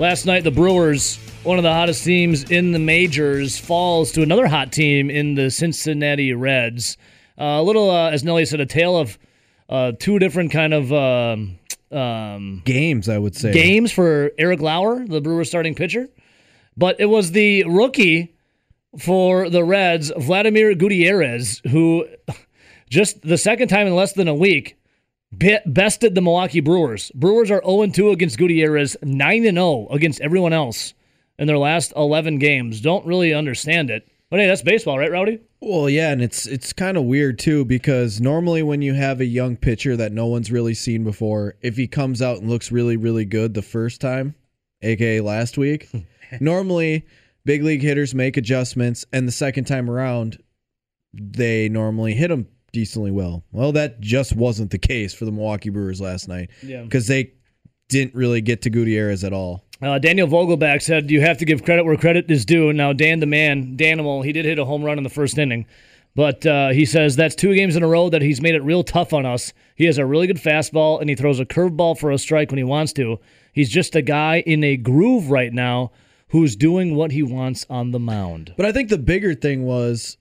Last night, the Brewers, one of the hottest teams in the majors, falls to another hot team in the Cincinnati Reds. Uh, a little, uh, as Nelly said, a tale of uh, two different kind of um, um, Games, I would say. games for Eric Lauer, the Brewers starting pitcher. But it was the rookie for the Reds, Vladimir Gutierrez, who just the second time in less than a week bested the Milwaukee Brewers. Brewers are 0 2 against Gutierrez, 9 0 against everyone else in their last 11 games. Don't really understand it. But hey, that's baseball, right, Rowdy? Well, yeah, and it's it's kind of weird too because normally when you have a young pitcher that no one's really seen before, if he comes out and looks really really good the first time, aka last week, normally big league hitters make adjustments and the second time around they normally hit him decently well. Well, that just wasn't the case for the Milwaukee Brewers last night Yeah. because they didn't really get to Gutierrez at all. Uh, Daniel Vogelbach said you have to give credit where credit is due. Now, Dan the man, Danimal, he did hit a home run in the first inning, but uh, he says that's two games in a row that he's made it real tough on us. He has a really good fastball and he throws a curveball for a strike when he wants to. He's just a guy in a groove right now who's doing what he wants on the mound. But I think the bigger thing was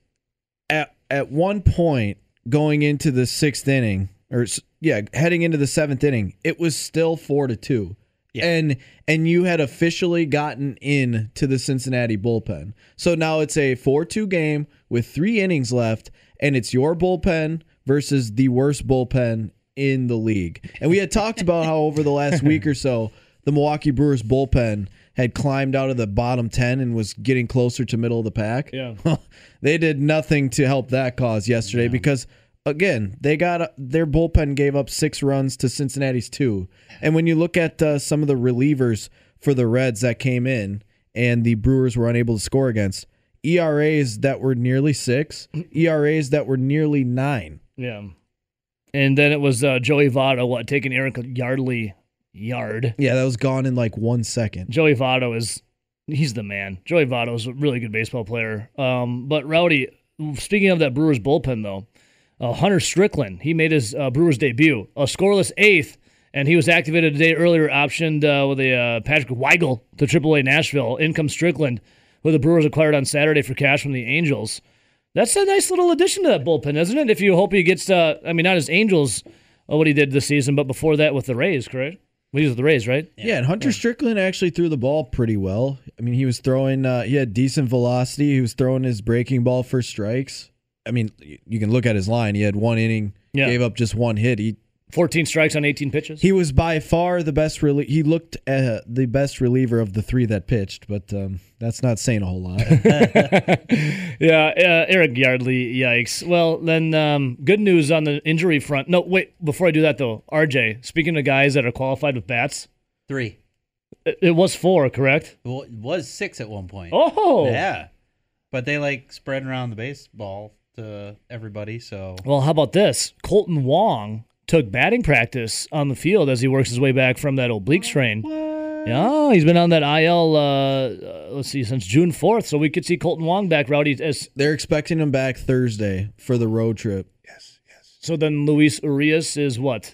at at one point going into the sixth inning, or yeah, heading into the seventh inning, it was still four to two. And and you had officially gotten in to the Cincinnati bullpen. So now it's a 4-2 game with 3 innings left and it's your bullpen versus the worst bullpen in the league. And we had talked about how over the last week or so the Milwaukee Brewers bullpen had climbed out of the bottom 10 and was getting closer to middle of the pack. Yeah. they did nothing to help that cause yesterday because again, they got their bullpen gave up 6 runs to Cincinnati's 2. And when you look at uh, some of the relievers for the Reds that came in and the Brewers were unable to score against, ERAs that were nearly 6, ERAs that were nearly 9. Yeah. And then it was uh, Joey Votto, what, taking Eric Yardley yard. Yeah, that was gone in like 1 second. Joey Votto is he's the man. Joey Votto is a really good baseball player. Um, but Rowdy, speaking of that Brewers bullpen though, uh, Hunter Strickland he made his uh, Brewers debut, a scoreless eighth, and he was activated a day earlier, optioned uh, with a uh, Patrick Weigel to AAA Nashville. In comes Strickland, who the Brewers acquired on Saturday for cash from the Angels. That's a nice little addition to that bullpen, isn't it? If you hope he gets, uh, I mean, not as Angels, uh, what he did this season, but before that with the Rays, correct? Well, he was the Rays, right? Yeah, and Hunter Strickland actually threw the ball pretty well. I mean, he was throwing, uh, he had decent velocity. He was throwing his breaking ball for strikes. I mean, you can look at his line. He had one inning, Yeah. gave up just one hit. He 14 strikes on 18 pitches. he was by far the best. Relie- he looked uh, the best reliever of the three that pitched, but um, that's not saying a whole lot. yeah, uh, Eric Yardley, yikes. Well, then um, good news on the injury front. No, wait, before I do that though, RJ, speaking of guys that are qualified with bats, Three. it, it was four, correct? Well, it was six at one point. Oh. Yeah. But they like spread around the baseball to everybody, so Well, how about this? Colton Wong took batting practice on the field as he works his way back from that oblique strain. Yeah, he's been on that IL, uh, uh, let's see, since June 4th, so we could see Kolten Wong back, Rowdy. As, They're expecting him back Thursday for the road trip. Yes, yes. So then Luis Urias is what?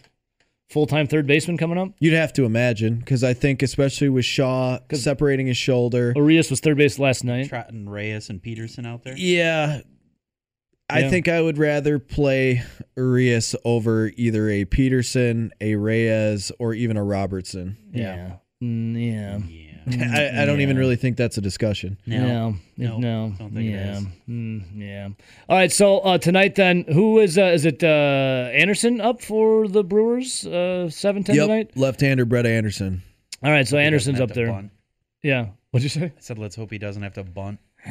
Full time third baseman coming up? You'd have to imagine because I think, especially with Shaw separating his shoulder, Urias was third base last night. trotting Reyes and Peterson out there. Yeah. I think I would rather play Urias over either a Peterson, a Reyes, or even a Robertson. Yeah. Mm, yeah. Yeah. I, I don't even really think that's a discussion. No. No. No, No. don't think it yeah. is. Mm, yeah. All right. So uh, tonight, then, who is uh, is it? Uh, Anderson up for the Brewers? Uh, seven ten tonight. left-hander Brett Anderson. All right. So He doesn't Anderson's have up to there. bunt. Yeah. What'd you say? I said, let's hope he doesn't have to bunt.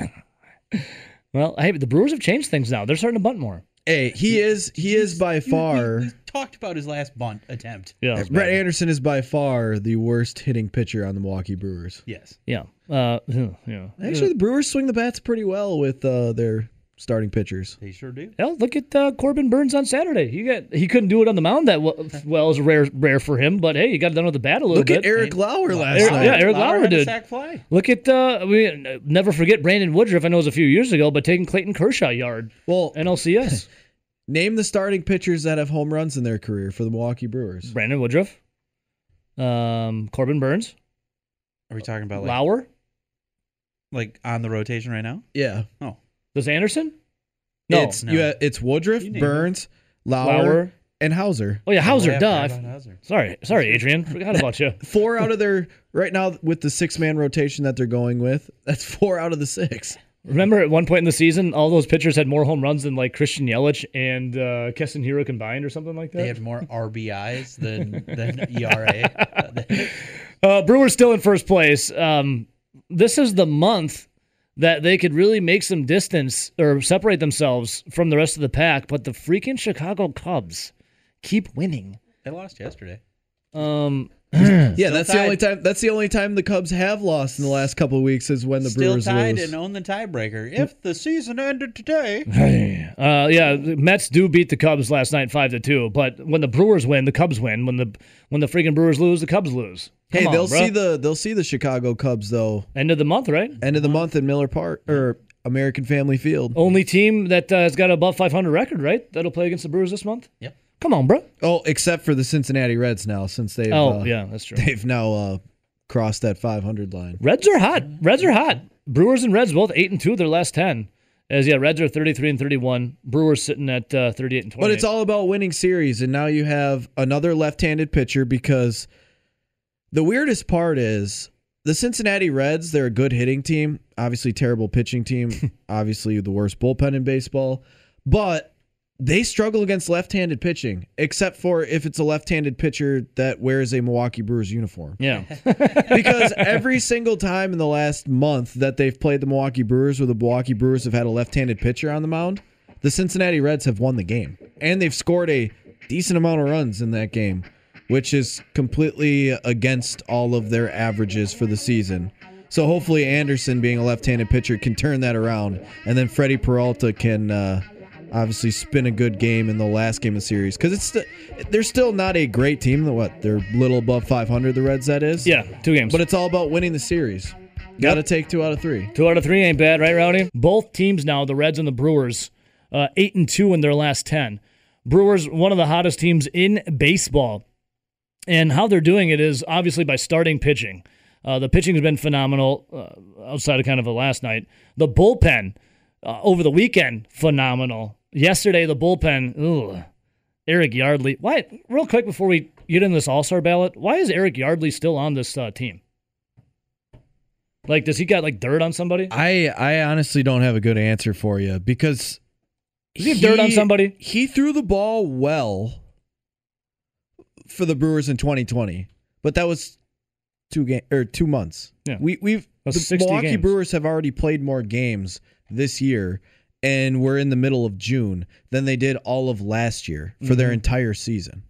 Well, hey, the Brewers have changed things now. They're starting to bunt more. Hey, he is he is by far We, we talked about his last bunt attempt. Yeah. Brett Anderson is by far the worst hitting pitcher on the Milwaukee Brewers. Yes. Yeah. Uh, yeah. Actually, the Brewers swing the bats pretty well with uh, their starting pitchers. They sure do. Hell, look at uh, Corbin Burnes on Saturday. He got he couldn't do it on the mound that well, well is rare rare for him, but hey, he got it done with the bat a little Look bit. at Eric Lauer last Eric- night. yeah, Eric Lauer had a did. sac fly. Look at uh, we uh, never forget Brandon Woodruff. I know it was a few years ago, but taking Clayton Kershaw yard Well, NLCS. name the starting pitchers that have home runs in their career for the Milwaukee Brewers. Brandon Woodruff, um, Corbin Burnes, Are we talking about like, Lauer? like on the rotation right now? Yeah. Does Anderson? No. It's no. you. ha- It's Woodruff, You named Burnes, Lauer, Lauer. and Houser. Oh yeah, Houser. Oh, yeah, duh. I forgot f- about Houser. Sorry, sorry, Adrian. Forgot about you. Four out of their right now with the six man rotation that they're going with. That's four out of the six. Remember at one point in the season, all those pitchers had more home runs than like Christian Yelich and uh, Keston Hiura combined, or something like that. They that. had more RBIs than than ERA. Uh, Brewers still in first place. Um, this is the month that they could really make some distance or separate themselves from the rest of the pack, but the freaking Chicago Cubs keep winning. they lost yesterday. Um, Yeah, that's the only time. That's the only time the Cubs have lost in the last couple of weeks is when the Still Brewers tied lose. and own the tiebreaker. If the season ended today, uh, yeah, the Mets do beat the Cubs last night five to two, but when the Brewers win, the Cubs win. When the when the freaking Brewers lose, the Cubs lose. Come hey, on, they'll bruh. see the they'll see the Chicago Cubs though end of the month, right? end of the month in Miller Park or American Family Field. Only team that uh, has got above 500 record, right? That'll play against the Brewers this month. Yep. Come on, bro. Oh, except for the Cincinnati Reds now, since they've Oh, uh, yeah, that's true. they've now uh, crossed that 500 line. Reds are hot. Reds are hot. Brewers and Reds both eight and two their last ten. As yeah, Reds are 33 and 31. Brewers sitting at uh, 38 and 20. But it's all about winning series, and now you have another left-handed pitcher because the weirdest part is the Cincinnati Reds. They're a good hitting team, obviously terrible pitching team, obviously the worst bullpen in baseball, but they struggle against left-handed pitching, except for if it's a left-handed pitcher that wears a Milwaukee Brewers uniform. yeah. because every single time in the last month that they've played the Milwaukee Brewers, where the Milwaukee Brewers have had a left-handed pitcher on the mound, the Cincinnati Reds have won the game, and they've scored a decent amount of runs in that game, which is completely against all of their averages for the season. So hopefully Anderson, being a left-handed pitcher, can turn that around, and then Freddie Peralta can. Uh, Obviously, spin a good game in the last game of the series because it's st- they're still not a great team. What they're a little above 500. The Reds, that is. Yeah, two games. But it's all about winning the series. Got to take two out of three. two out of three ain't bad, right, Rowdy? Both teams now, the Reds and the Brewers, uh, eight and two in their last ten. Brewers, one of the hottest teams in baseball, and how they're doing it is obviously by starting pitching. Uh, the pitching has been phenomenal uh, outside of kind of a last night. The bullpen uh, over the weekend, phenomenal. Yesterday, the bullpen, ugh. Eric Yardley. Why? Real quick before we get in this All Star ballot, why is Eric Yardley still on this uh, team? Like, does he got like dirt on somebody? I I honestly don't have a good answer for you because Does he have dirt on somebody? He threw the ball well for the Brewers in 2020, but that was two game or two months. Yeah. we we've That's the 60 Milwaukee games. Brewers have already played more games this year, and we're in the middle of June than they did all of last year for their Mhm. entire season.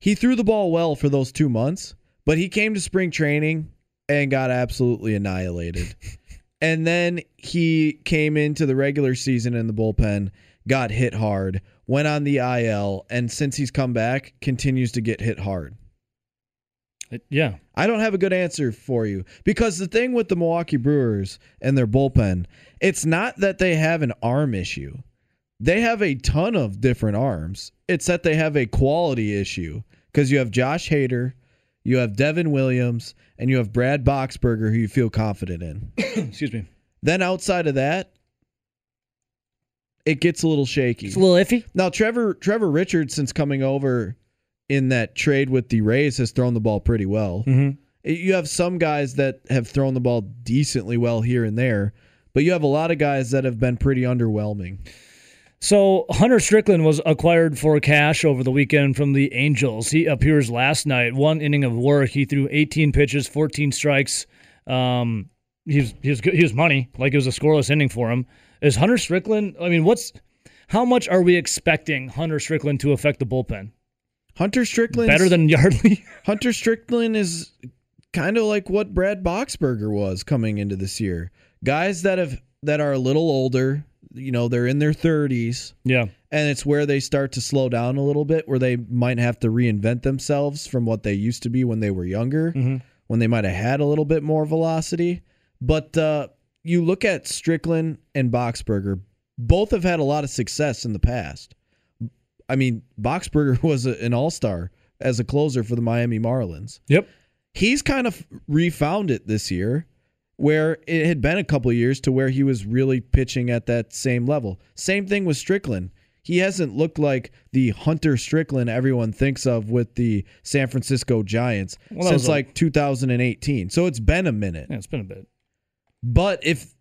He threw the ball well for those two months, but he came to spring training and got absolutely annihilated. and then he came into the regular season in the bullpen, got hit hard, went on the IL, and since he's come back, continues to get hit hard. Yeah. I don't have a good answer for you because the thing with the Milwaukee Brewers and their bullpen, it's not that they have an arm issue. They have a ton of different arms. It's that they have a quality issue because you have Josh Hader, you have Devin Williams, and you have Brad Boxberger who you feel confident in. Excuse me. Then outside of that, it gets a little shaky. It's a little iffy. Now Trevor Trevor Richards since coming over in that trade with the Rays has thrown the ball pretty well. Mm-hmm. You have some guys that have thrown the ball decently well here and there, but you have a lot of guys that have been pretty underwhelming. So Hunter Strickland was acquired for cash over the weekend from the Angels. He appears last night, one inning of work. He threw 18 pitches, 14 strikes. Um, he was he was good. He was money, like it was a scoreless inning for him. Is Hunter Strickland? I mean, what's how much are we expecting Hunter Strickland to affect the bullpen? Hunter Strickland Better than Yardley. Hunter Strickland is kind of like what Brad Boxberger was coming into this year. Guys that have that are a little older, you know, they're in their 30s. yeah. and it's where they start to slow down a little bit where they might have to reinvent themselves from what they used to be when they were younger Mhm. when they might have had a little bit more velocity but uh, you look at strickland and boxberger both have had a lot of success in the past i mean boxberger was a, an all-star as a closer for the miami marlins Yep. he's kind of refound it this year where it had been a couple years to where he was really pitching at that same level. Same thing with Strickland. He hasn't looked like the Hunter Strickland everyone thinks of with the San Francisco Giants Well, since was like 2018. So it's been a minute. Yeah, it's been a bit. But if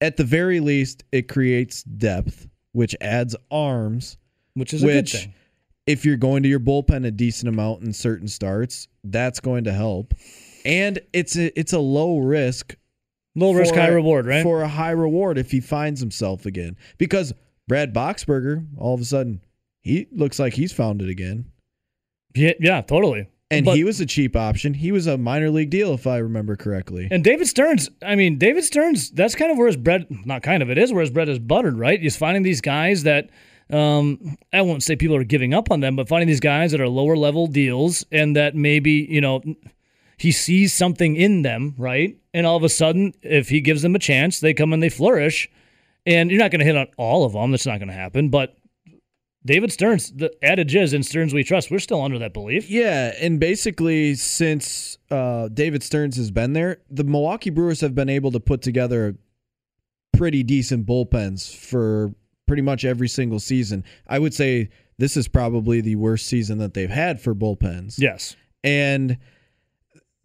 at the very least it creates depth, which adds arms, Which is a good which thing. if you're going to your bullpen a decent amount in certain starts, that's going to help. And it's a it's a low risk Low risk, high a- reward, right? For a high reward if he finds himself again. Because Brad Boxberger, all of a sudden, he looks like he's found it again. yeah, yeah, totally. And But- he was a cheap option. He was a minor league deal, if I remember correctly. And David Stearns, I mean, David Stearns, that's kind of where his bread, not kind of, it is where his bread is buttered, right? He's finding these guys that, um, I won't say people are giving up on them, but finding these guys that are lower level deals and that maybe, you know, he sees something in them, right? And all of a sudden, if he gives them a chance, they come and they flourish. And you're not going to hit on all of them. That's not going to happen. But David Stearns, the adage is, in Stearns we trust. We're still under that belief. Yeah, and basically since uh, David Stearns has been there, the Milwaukee Brewers have been able to put together pretty decent bullpens for pretty much every single season. I would say this is probably the worst season that they've had for bullpens. Yes. And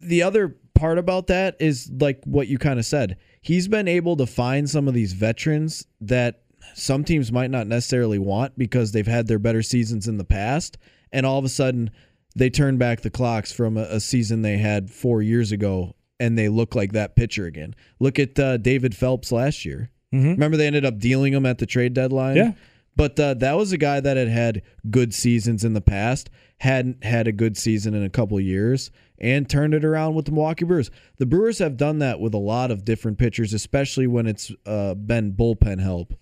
the other part about that is like what you kind of said. He's been able to find some of these veterans that some teams might not necessarily want because they've had their better seasons in the past. And all of a sudden, they turn back the clocks from a, a season they had four years ago and they look like that pitcher again. Look at uh, David Phelps last year. Remember, they ended up dealing him at the trade deadline? Yeah. But uh, that was a guy that had had good seasons in the past, hadn't had a good season in a couple years, and turned it around with the Milwaukee Brewers. The Brewers have done that with a lot of different pitchers, especially when it's uh, been bullpen help.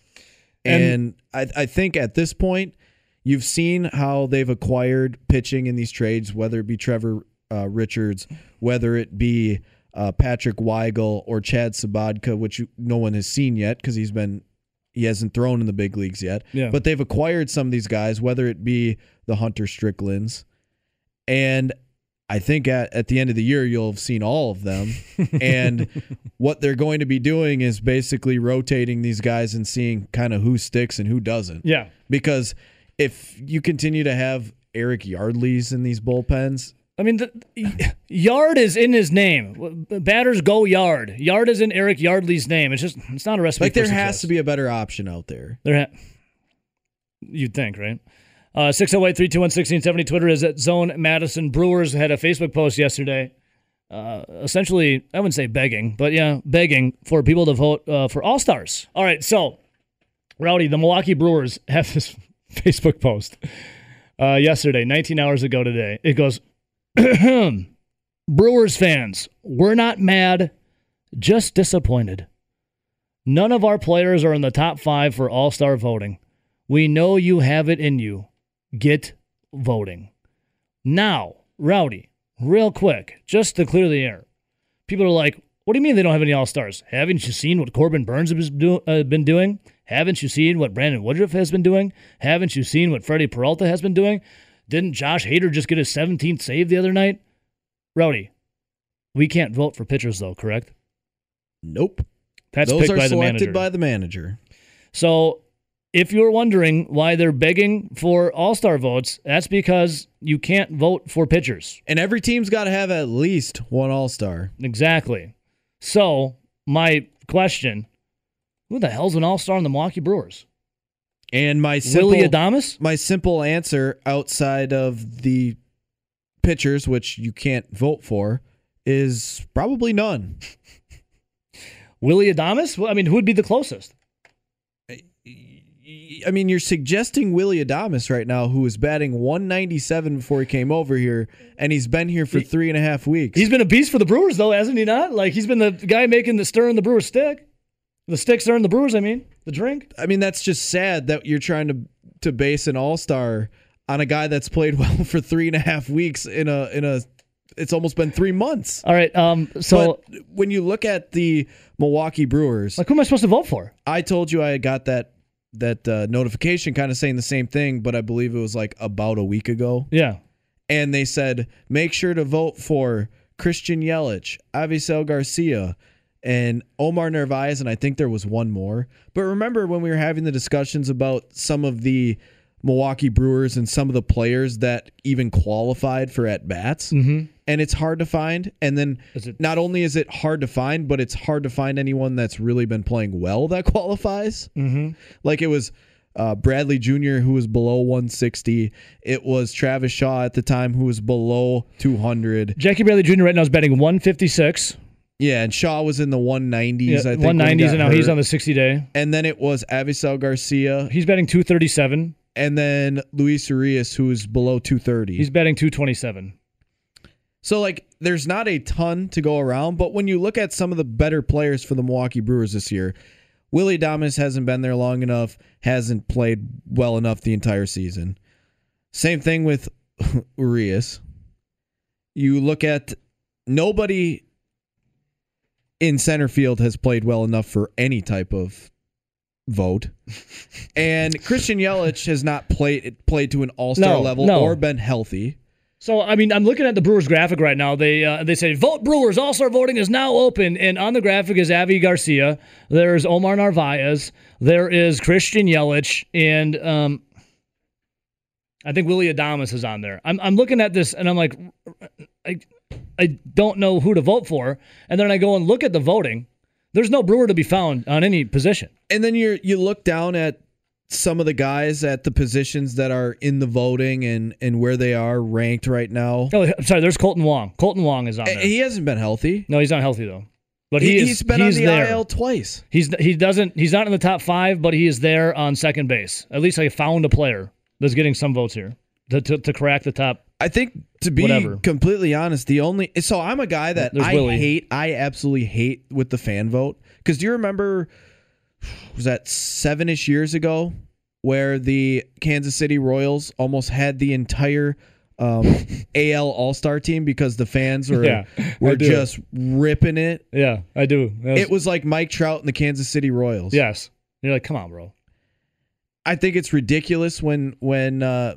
And- And, I, I think at this point, you've seen how they've acquired pitching in these trades, whether it be Trevor uh, Richards, whether it be uh, Patrick Weigel or Chad Sobotka, which no one has seen yet because he's been he hasn't thrown in the big leagues yet. Yeah. But they've acquired some of these guys, whether it be the Hunter Stricklands, and I think at, at the end of the year you'll have seen all of them. and what they're going to be doing is basically rotating these guys and seeing kind of who sticks and who doesn't. Yeah. Because if you continue to have Eric Yardleys in these bullpens, I mean, the, yard is in his name. Batters go yard. Yard is in Eric Yardley's name. It's just it's not a recipe. like there has to be a better option out there. There, ha- you'd think, right? Uh, 608 321 1670. Twitter is at Zone Madison. Brewers had a Facebook post yesterday, uh, essentially, I wouldn't say begging, but yeah, begging for people to vote uh, for All Stars. All right, so, Rowdy, the Milwaukee Brewers have this Facebook post uh, yesterday, 19 hours ago today. It goes, Brewers fans, we're not mad, just disappointed. None of our players are in the top five for All Star voting. We know you have it in you. Get voting. Now, Rowdy, real quick, just to clear the air. People are like, what do you mean they don't have any All Stars? Haven't you seen what Corbin Burnes has uh, been doing? Haven't you seen what Brandon Woodruff has been doing? Haven't you seen what Freddie Peralta has been doing? Didn't Josh Hader just get his 17th save the other night? Rowdy, we can't vote for pitchers, though, correct? Nope. That's Those picked are by the selected manager. by the manager. So if you're wondering why they're begging for all star votes, that's because you can't vote for pitchers. And every team's got to have at least one All Star. Exactly. So my question who the hell's an all star in the Milwaukee Brewers? And my simple, Willy Adames? my simple answer outside of the pitchers, which you can't vote for, is probably none. Willy Adames? Well, I mean, who would be the closest? I mean, you're suggesting Willy Adames right now, who was batting 197 before he came over here, and he's been here for three and a half weeks. He's been a beast for the Brewers, though, hasn't he not? Like, he's been the guy making the stir in the Brewers stick. The stick stirring the Brewers, I mean, the drink. I mean, that's just sad that you're trying to to base an All Star on a guy that's played well for three and a half weeks in a in a. It's almost been three months. All right. Um. So, but when you look at the Milwaukee Brewers, like, who am I supposed to vote for? I told you I got that that uh, notification, kind of saying the same thing, but I believe it was like about a week ago, Yeah. and they said make sure to vote for Christian Yelich, Avisail Garcia, and Omar Narvaez, and I think there was one more. But remember when we were having the discussions about some of the Milwaukee Brewers and some of the players that even qualified for at bats, mm-hmm. and it's hard to find. And then it- not only is it hard to find, but it's hard to find anyone that's really been playing well that qualifies. Mm-hmm. Like it was uh, Bradley Jr. who was below 160. It was Travis Shaw at the time who was below 200. Jackie Bradley Jr. right now is betting 156. Yeah, and Shaw was in the 190s. Yeah, I think 190s, and now he's on the 60 day. And then it was Avisail Garcia, He's betting 237. and then Luis Urias, who is below 230. He's betting 227. So like there's not a ton to go around, but when you look at some of the better players for the Milwaukee Brewers this year, Willy Adames hasn't been there long enough, hasn't played well enough the entire season. Same thing with Urias. You look at nobody in center field has played well enough for any type of vote. and Christian Yelich has not played played to an all-star No, level no. or been healthy. So I mean, I'm looking at the Brewers graphic right now. They uh, they say vote Brewers. All Star voting is now open, and on the graphic is Avi Garcia. There's Omar Narvaez. There is Christian Yelich, and um, I think Willy Adames is on there. I'm I'm looking at this, and I'm like, I I don't know who to vote for, and then I go and look at the voting. There's no Brewer to be found on any position. and then you you look down at some of the guys at the positions that are in the voting and and where they are ranked right now. Oh, I'm sorry. There's Kolten Wong. Kolten Wong is on there. He hasn't been healthy. No, he's not healthy though. But he, has been he's on the there. IL twice. He's he doesn't he's not in the top five, but he is there on second base. At least I found a player that's getting some votes here to to, to crack the top. I think to be Whatever. completely honest, the only so I'm a guy that There's I Willie. hate. I absolutely hate with the fan vote because do you remember? Was that seven ish years ago where the Kansas City Royals almost had the entire um, AL All Star team because the fans were Yeah, were just ripping it. Yeah, I do. Was- It was like Mike Trout and the Kansas City Royals. yes. You're like, come on, bro. I think it's ridiculous when when uh,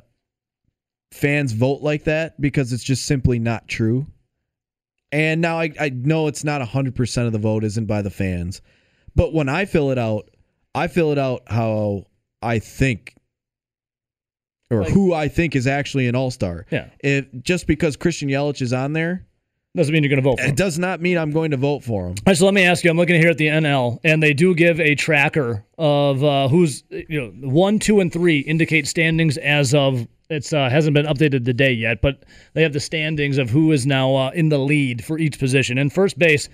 fans vote like that because it's just simply not true. And now I, I know it's not 100% of the vote isn't by the fans. But when I fill it out, I fill it out how I think or Like- who I think is actually an all-star. Yeah, If just because Christian Yelich is on there, doesn't mean you're gonna vote for him. it does not mean I'm going to vote for him. All right, so let me ask you. I'm looking here at the NL, and they do give a tracker of uh, who's you know one, two, and three indicate standings as of it's uh, hasn't been updated today yet, but they have the standings of who is now uh, in the lead for each position. And first base,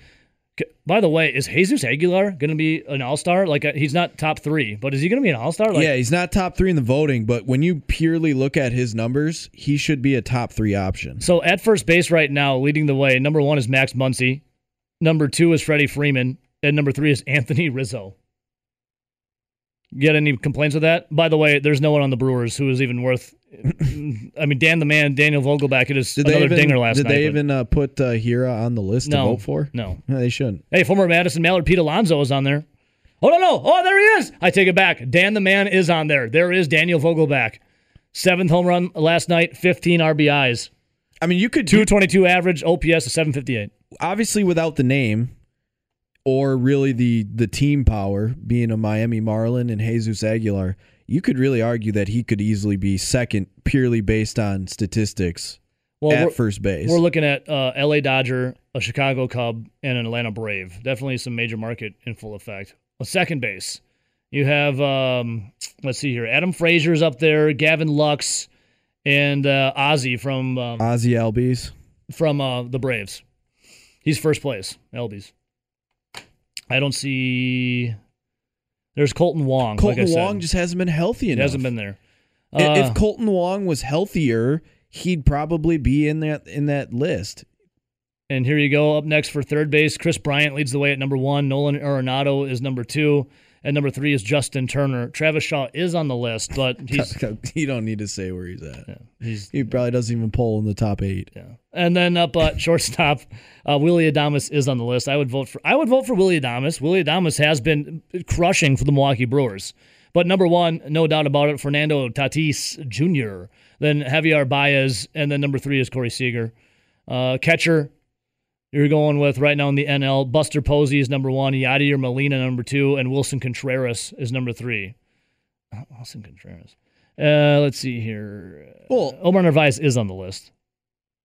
by the way, is Jesus Aguilar going to be an All Star? Like uh, he's not top three, but is he going to be an All Star? Like, yeah, he's not top 3 in the voting, but when you purely look at his numbers, he should be a top 3 option. So at first base right now, leading the way, number one is Max Muncy, number two is Freddie Freeman, and number three is Anthony Rizzo. Get any complaints with that? By the way, there's no one on the Brewers who is even worth. I mean, Dan the man, Daniel Vogelbach, it is Did another even, dinger last did night. Did they even uh, put uh, Hiura on the list no, to vote for? No. No, they shouldn't. Hey, former Madison Mallard Pete Alonso is on there. Oh no, no! Oh, there he is. I take it back. Dan the man is on there. There is Daniel Vogelbach, seventh home run last night, 15 RBIs, I mean, you could 222 average, OPS of 758. obviously without the name or really the the team power being a Miami Marlin and Jesus Aguilar, you could really argue that he could easily be second purely based on statistics Well, at first base. We're looking at uh, L.A. Dodger, a Chicago Cub, and an Atlanta Brave. Definitely some major market in full effect. A second base, you have um, let's see here, Adam Frazier's up there, Gavin Lux, and uh, Ozzy from um, Ozzy Albies. from uh, the Braves. He's first place, Albies. I don't see. There's Kolten Wong. Kolten like I said. Wong just hasn't been healthy enough. He hasn't been there. Uh, if Kolten Wong was healthier, he'd probably be in that in that list. And here you go. Up next for third base, Kris Bryant leads the way at number one. Nolan Arenado is number two. And number three is Justin Turner. Travis Shaw is on the list, but he's you don't need to say where he's at. he's He probably doesn't even pull in the top eight. yeah. And then up at shortstop, uh, Willy Adames is on the list. I would vote for I would vote for Willy Adames. Willy Adames has been crushing for the Milwaukee Brewers. But number one, no doubt about it, Fernando Tatis Jr. Then Javier Baez, and then number three is Corey Seager. Uh, catcher, You're going with right now in the NL. Buster Posey is number one. Yadier Molina number two, and Willson Contreras is number three. Uh, Willson Contreras. Uh, let's see here. Well- Omar Narvaez is on the list.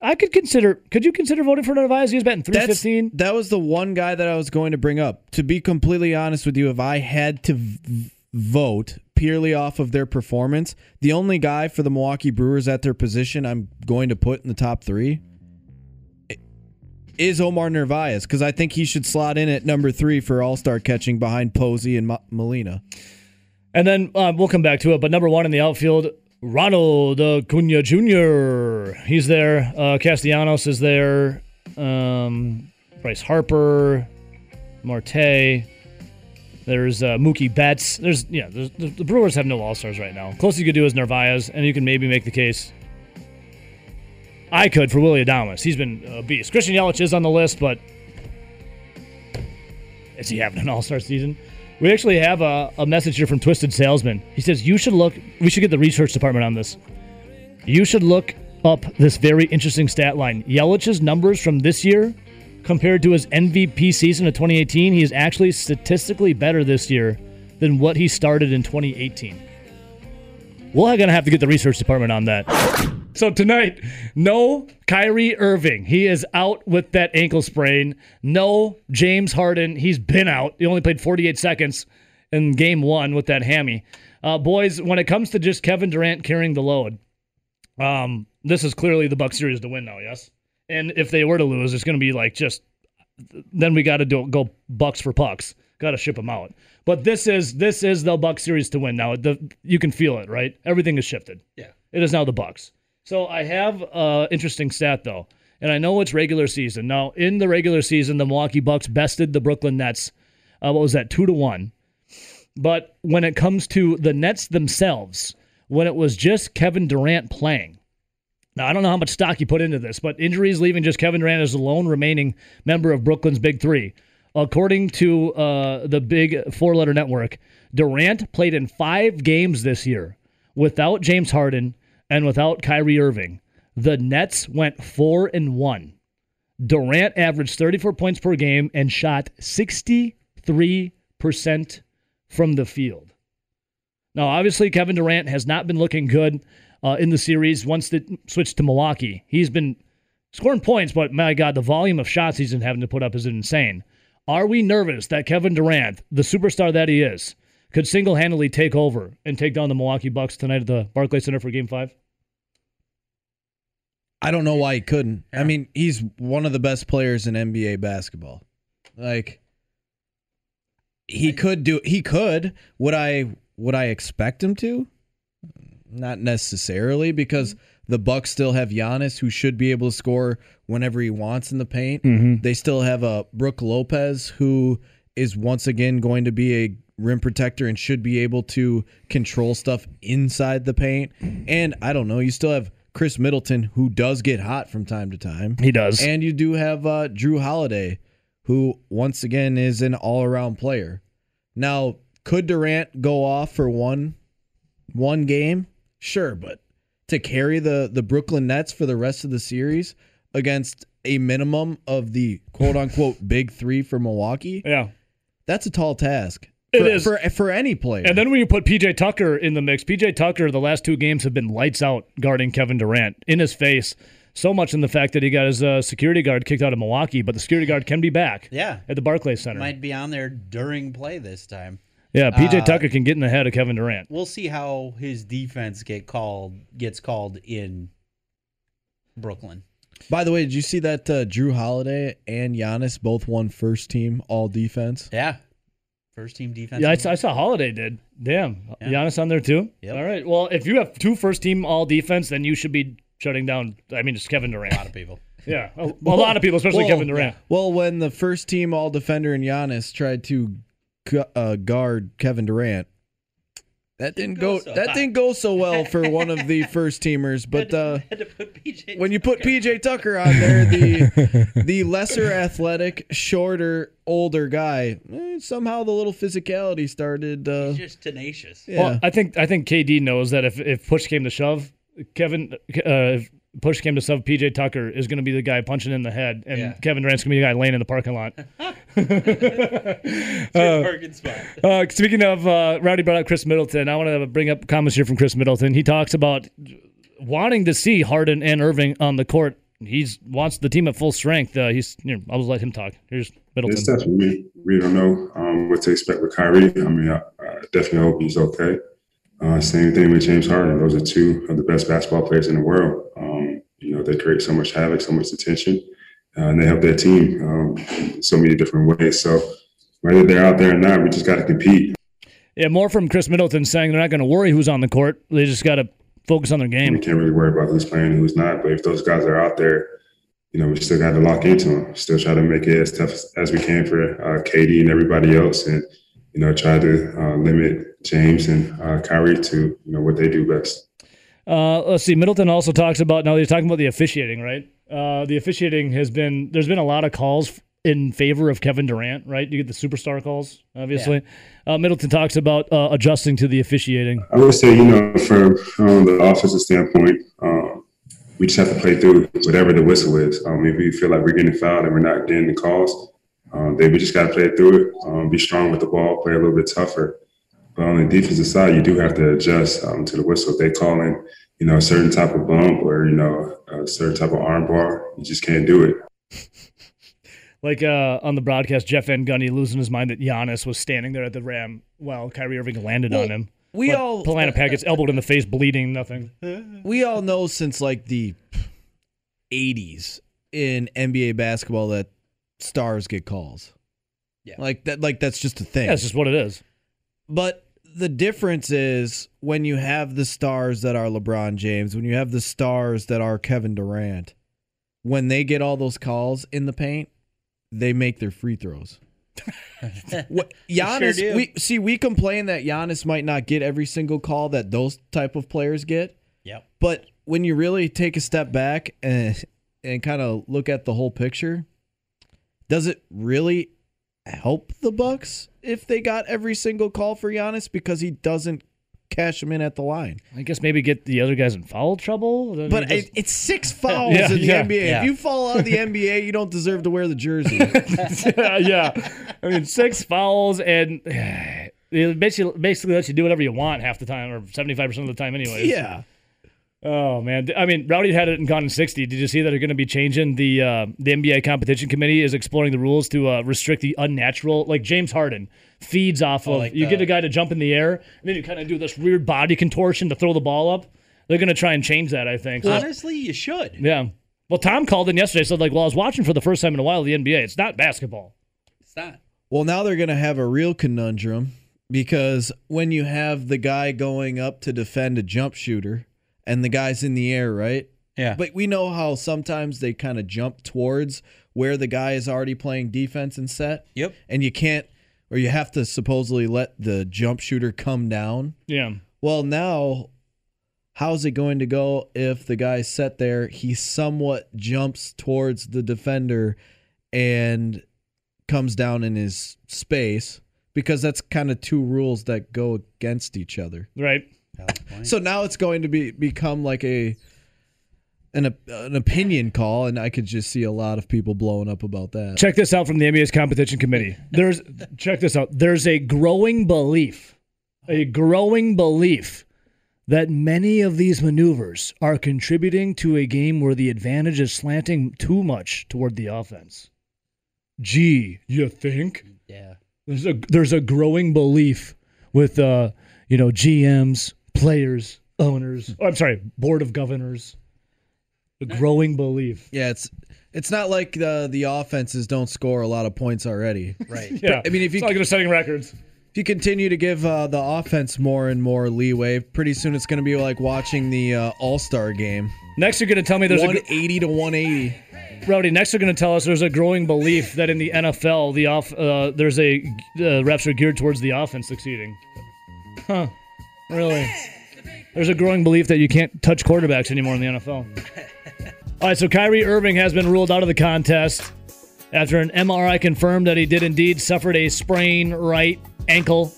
I could consider. Could you consider voting for Narvaez? He was batting three fifteen. That was the one guy that I was going to bring up. To be completely honest with you, if I had to v- vote purely off of their performance, the only guy for the Milwaukee Brewers at their position I'm going to put in the top three is Omar Narvaez because I think he should slot in at number three for All Star catching behind Posey and Mo- Molina. And then uh, we'll come back to it. But number one in the outfield, Ronald Acuna Jr. He's there. Uh, Castellanos is there. Um, Bryce Harper, Marte. There's uh, Mookie Betts. There's yeah. There's, the, the Brewers have no All Stars right now. Closest you could do is Narvaez, and you can maybe make the case. I could for Willy Adames. He's been a beast. Christian Yelich is on the list, but is he having an All Star season? We actually have a, a message here from Twisted Salesman. He says you should look. We should get the research department on this. You should look up this very interesting stat line. Yelich's numbers from this year compared to his MVP season of 2018, he is actually statistically better this year than what he started in 2018. We're going to have to get the research department on that. So tonight, no Kyrie Irving. He is out with that ankle sprain. No James Harden. He's been out. He only played 48 seconds in game one with that hammy. Uh, boys, when it comes to just Kevin Durant carrying the load, um, this is clearly the Buck series to win now. Yes, and if they were to lose, it's going to be like just then we got to go Bucks for pucks. Got to ship them out. But this is this is the Buck series to win now. The you can feel it, right? Everything is shifted. Yeah. It is now the Bucks. So I have uh interesting stat though, and I know it's regular season. Now in the regular season, the Milwaukee Bucks bested the Brooklyn Nets. Uh, what was that? Two to one. But when it comes to the Nets themselves, when it was just Kevin Durant playing, now I don't know how much stock you put into this, but injuries leaving just Kevin Durant as the lone remaining member of Brooklyn's Big Three. According to uh, the Big Four Letter Network, Durant played in five games this year without James Harden and without Kyrie Irving. The Nets went four and one. Durant averaged 34 points per game and shot 63% from the field. Now, obviously, Kevin Durant has not been looking good uh, in the series once it switched to Milwaukee. He's been scoring points, but my God, the volume of shots he's been having to put up is insane. Are we nervous that Kevin Durant, the superstar that he is, could single handedly take over and take down the Milwaukee Bucks tonight at the Barclays Center for game five? I don't know why he couldn't. I mean, he's one of the best players in NBA basketball. Like he could do he could. Would I would I expect him to? Not necessarily because mm-hmm. The Bucks still have Giannis who should be able to score whenever he wants in the paint. They still have a Brook Lopez who is once again going to be a rim protector and should be able to control stuff inside the paint. And I don't know, you still have Khris Middleton who does get hot from time to time. He does. And you do have uh, Jrue Holiday, who once again is an all-around player. Now, could Durant go off for one one game? Sure, but to carry the the Brooklyn Nets for the rest of the series against a minimum of the quote unquote big three for Milwaukee, yeah. that's a tall task. It for, is. for for any player. And then when you put PJ Tucker in the mix, PJ Tucker, the last two games have been lights out guarding Kevin Durant in his face. So much in the fact that he got his uh, security guard kicked out of Milwaukee, but the security guard can be back Yeah. at the Barclays Center. Might be on there during play this time. Yeah, PJ Uh, Tucker can get in the head of Kevin Durant. We'll see how his defense get called gets called in Brooklyn. By the way, did you see that uh, Jrue Holiday and Giannis both won first team all defense? Yeah. First team defense. Yeah, I, saw- I saw Holiday did. Damn, Yeah. Giannis on there too. Yep. All right. Well, if you have two first team all defense, then you should be shutting down. I mean, it's Kevin Durant. a lot of people. Yeah, a, a lot of people, especially Well, Kevin Durant. Well, when the first team all defender and Giannis tried to gu- uh, guard Kevin Durant, that didn't go go. so that hot. didn't go so well for one of the first teamers. But uh, had to put PJ when you put PJ Tucker on there, the the lesser athletic, shorter, older guy, eh, somehow the little physicality started. Uh, He's just tenacious. yeah. Well, I think I think KD knows that if if push came to shove, Kevin uh, if push came to shove, PJ Tucker is going to be the guy punching in the head, and Yeah. Kevin Durant's going to be the guy laying in the parking lot. parking spot. Uh, speaking of uh, Rowdy brought up Khris Middleton, I want to bring up comments here from Khris Middleton. He talks about wanting to see Harden and Irving on the court. He's wants the team at full strength. Uh, he's. Here, I'll just let him talk. Here's Middleton. It's tough. We we don't know um, what to expect with Kyrie. I mean, I, I definitely hope he's okay. Uh, same thing with James Harden. Those are two of the best basketball players in the world. Um, know, they create so much havoc, so much attention, uh, and they help their team um, in so many different ways. So whether they're out there or not, we just got to compete. Yeah, more from Khris Middleton saying they're not going to worry who's on the court. They just got to focus on their game. We can't really worry about who's playing and who's not. But if those guys are out there, you know, we still got to lock into them. Still try to make it as tough as we can for uh, KD and everybody else, and you know, try to uh, limit James and uh, Kyrie to you know what they do best. Uh, let's see. Middleton also talks about now. He's talking about the officiating, right? Uh, the officiating has been there's been a lot of calls in favor of Kevin Durant, right? You get the superstar calls, obviously. Uh, Middleton talks about uh, adjusting to the officiating. I would say, you know, from um, the offensive standpoint, um, we just have to play through whatever the whistle is. Um, if we feel like we're getting fouled and we're not getting the calls, um, then we just got to play through it. Um, be strong with the ball, play a little bit tougher. But on the defensive side, you do have to adjust um, to the whistle. If they call in, you know, a certain type of bump or you know a certain type of arm bar, you just can't do it. Like uh, on the broadcast, Jeff Van Gundy losing his mind that Giannis was standing there at the ram while Kyrie Irving landed on him. We But all Palana Pat gets elbowed in the face, bleeding, nothing. we all know since like the 80s in NBA basketball that stars get calls. Yeah. Like that like that's just a thing. Yeah, just what it is. But the difference is when you have the stars that are LeBron James, when you have the stars that are Kevin Durant, when they get all those calls in the paint, they make their free throws. what, Giannis, do. we see we complain that Giannis might not get every single call that those type of players get. Yep. But when you really take a step back and and kind of look at the whole picture, does it really help the Bucks if they got every single call for Giannis because he doesn't cash him in at the line? I guess maybe get the other guys in foul trouble. Then But just- it, it's six fouls Yeah, in the yeah, NBA. yeah. If you fall out of the NBA, you don't deserve to wear the jersey. yeah, yeah. I mean, six fouls and it basically basically lets you do whatever you want half the time, or seventy five percent of the time, anyways. yeah. Oh man, I mean, Rowdy had it in gone in sixty. Did you see that they're going to be changing the uh, the NBA competition committee is exploring the rules to uh, restrict the unnatural, like James Harden feeds off of. like you the- get a guy to jump in the air, and then you kind of do this weird body contortion to throw the ball up. They're going to try and change that, I think. So- Honestly, you should. yeah. Well, Tom called in yesterday. Said like, well, I was watching for the first time in a while the NBA. It's not basketball. It's not. Well, now they're going to have a real conundrum because when you have the guy going up to defend a jump shooter and the guy's in the air, right? Yeah. But we know how sometimes they kind of jump towards where the guy is already playing defense and set. Yep. And you can't, or you have to supposedly let the jump shooter come down. Yeah. Well, now, how's it going to go if the guy's set there? He somewhat jumps towards the defender and comes down in his space because that's kind of two rules that go against each other. Right. Valid point. So now it's going to be become like a an op- an opinion call, and I could just see a lot of people blowing up about that. Check this out from the NBA's competition committee. There's check this out. There's a growing belief, a growing belief that many of these maneuvers are contributing to a game where the advantage is slanting too much toward the offense. Gee, you think? yeah. There's a there's a growing belief with uh you know GMs, players, owners. Oh, I'm sorry, board of governors. A growing belief. Yeah, it's it's not like the the offenses don't score a lot of points already. Right. Yeah, I mean, if you it's like they're setting records. If you continue to give uh, the offense more and more leeway, pretty soon it's going to be like watching the uh, All Star game. Next, you're going to tell me there's a gr- 180 to 180. Rowdy. Next, they're going to tell us there's a growing belief that in the NFL, the off uh, there's a uh, refs are geared towards the offense succeeding. Huh? Really? There's a growing belief that you can't touch quarterbacks anymore in the NFL. All right, so Kyrie Irving has been ruled out of the contest after an MRI confirmed that he did indeed suffered a sprain right ankle.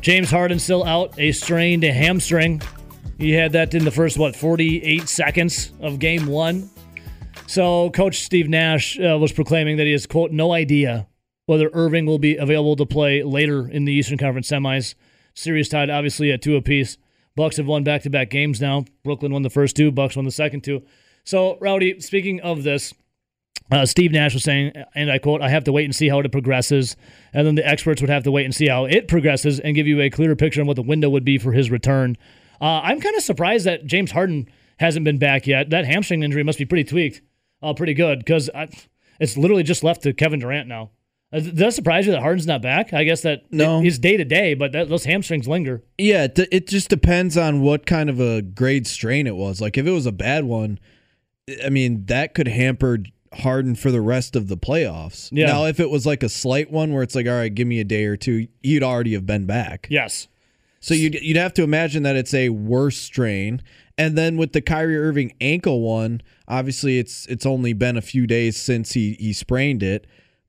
James Harden still out, a strained hamstring. He had that in the first, what, 48 seconds of game one. So Coach Steve Nash uh, was proclaiming that he has, quote, no idea whether Irving will be available to play later in the Eastern Conference semis. Series tied, obviously, at two apiece. Bucks have won back-to-back games now. Brooklyn won the first two. Bucks won the second two. So, Rowdy, speaking of this, uh, Steve Nash was saying, and I quote, I have to wait and see how it progresses. And then the experts would have to wait and see how it progresses and give you a clearer picture on what the window would be for his return. Uh, I'm kind of surprised that James Harden hasn't been back yet. That hamstring injury must be pretty tweaked, uh, pretty good, because it's literally just left to Kevin Durant now. Uh, Does that surprise you that Harden's not back? I guess that No. he's day to day, but that, those hamstrings linger. Yeah, it, it just depends on what kind of a grade strain it was. Like if it was a bad one, I mean that could hamper Harden for the rest of the playoffs. Yeah. Now if it was like a slight one where it's like, all right, give me a day or two, he'd already have been back. Yes. So you'd you'd have to imagine that it's a worse strain. And then with the Kyrie Irving ankle one, obviously it's it's only been a few days since he he sprained it,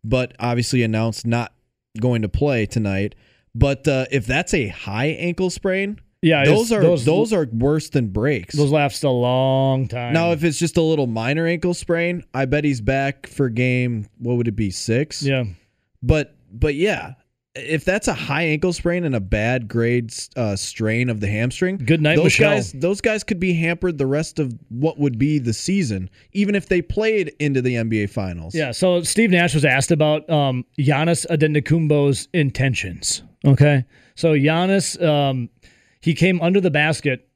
but obviously announced not going to play tonight. But uh, if that's a high ankle sprain, Yeah, those are those- those, are worse than breaks. Those last a long time. now, if it's just a little minor ankle sprain, I bet he's back for game. What would it be? Six. yeah. But but yeah, if that's a high ankle sprain and a bad grade uh, strain of the hamstring, Good night, those Michelle. guys those guys could be hampered the rest of what would be the season, even if they played into the NBA Finals. Yeah, so Steve Nash was asked about um, Giannis Antetokounmpo's intentions. Okay, so Giannis, um, he came under the basket.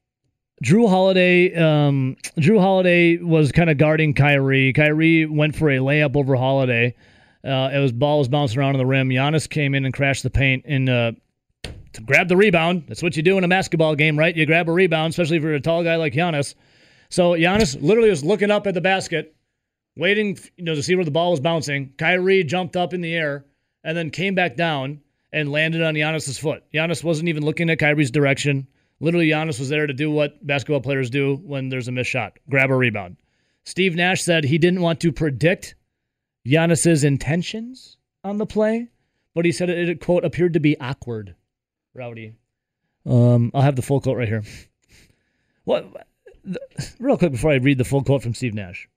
Jrue Holiday, um, Jrue Holiday was kind of guarding Kyrie. Kyrie went for a layup over Holiday. Uh, it was ball was bouncing around on the rim. Giannis came in and crashed the paint and uh, to grab the rebound. That's what you do in a basketball game, right? You grab a rebound, especially if you're a tall guy like Giannis. So Giannis literally was looking up at the basket, waiting, you know, to see where the ball was bouncing. Kyrie jumped up in the air and then came back down and landed on Giannis's foot. Giannis wasn't even looking at Kyrie's direction. Literally, Giannis was there to do what basketball players do when there's a missed shot: grab a rebound. Steve Nash said he didn't want to predict Giannis's intentions on the play, but he said it, it quote appeared to be awkward. Rowdy, um, I'll have the full quote right here. What? the- Real quick before I read the full quote from Steve Nash,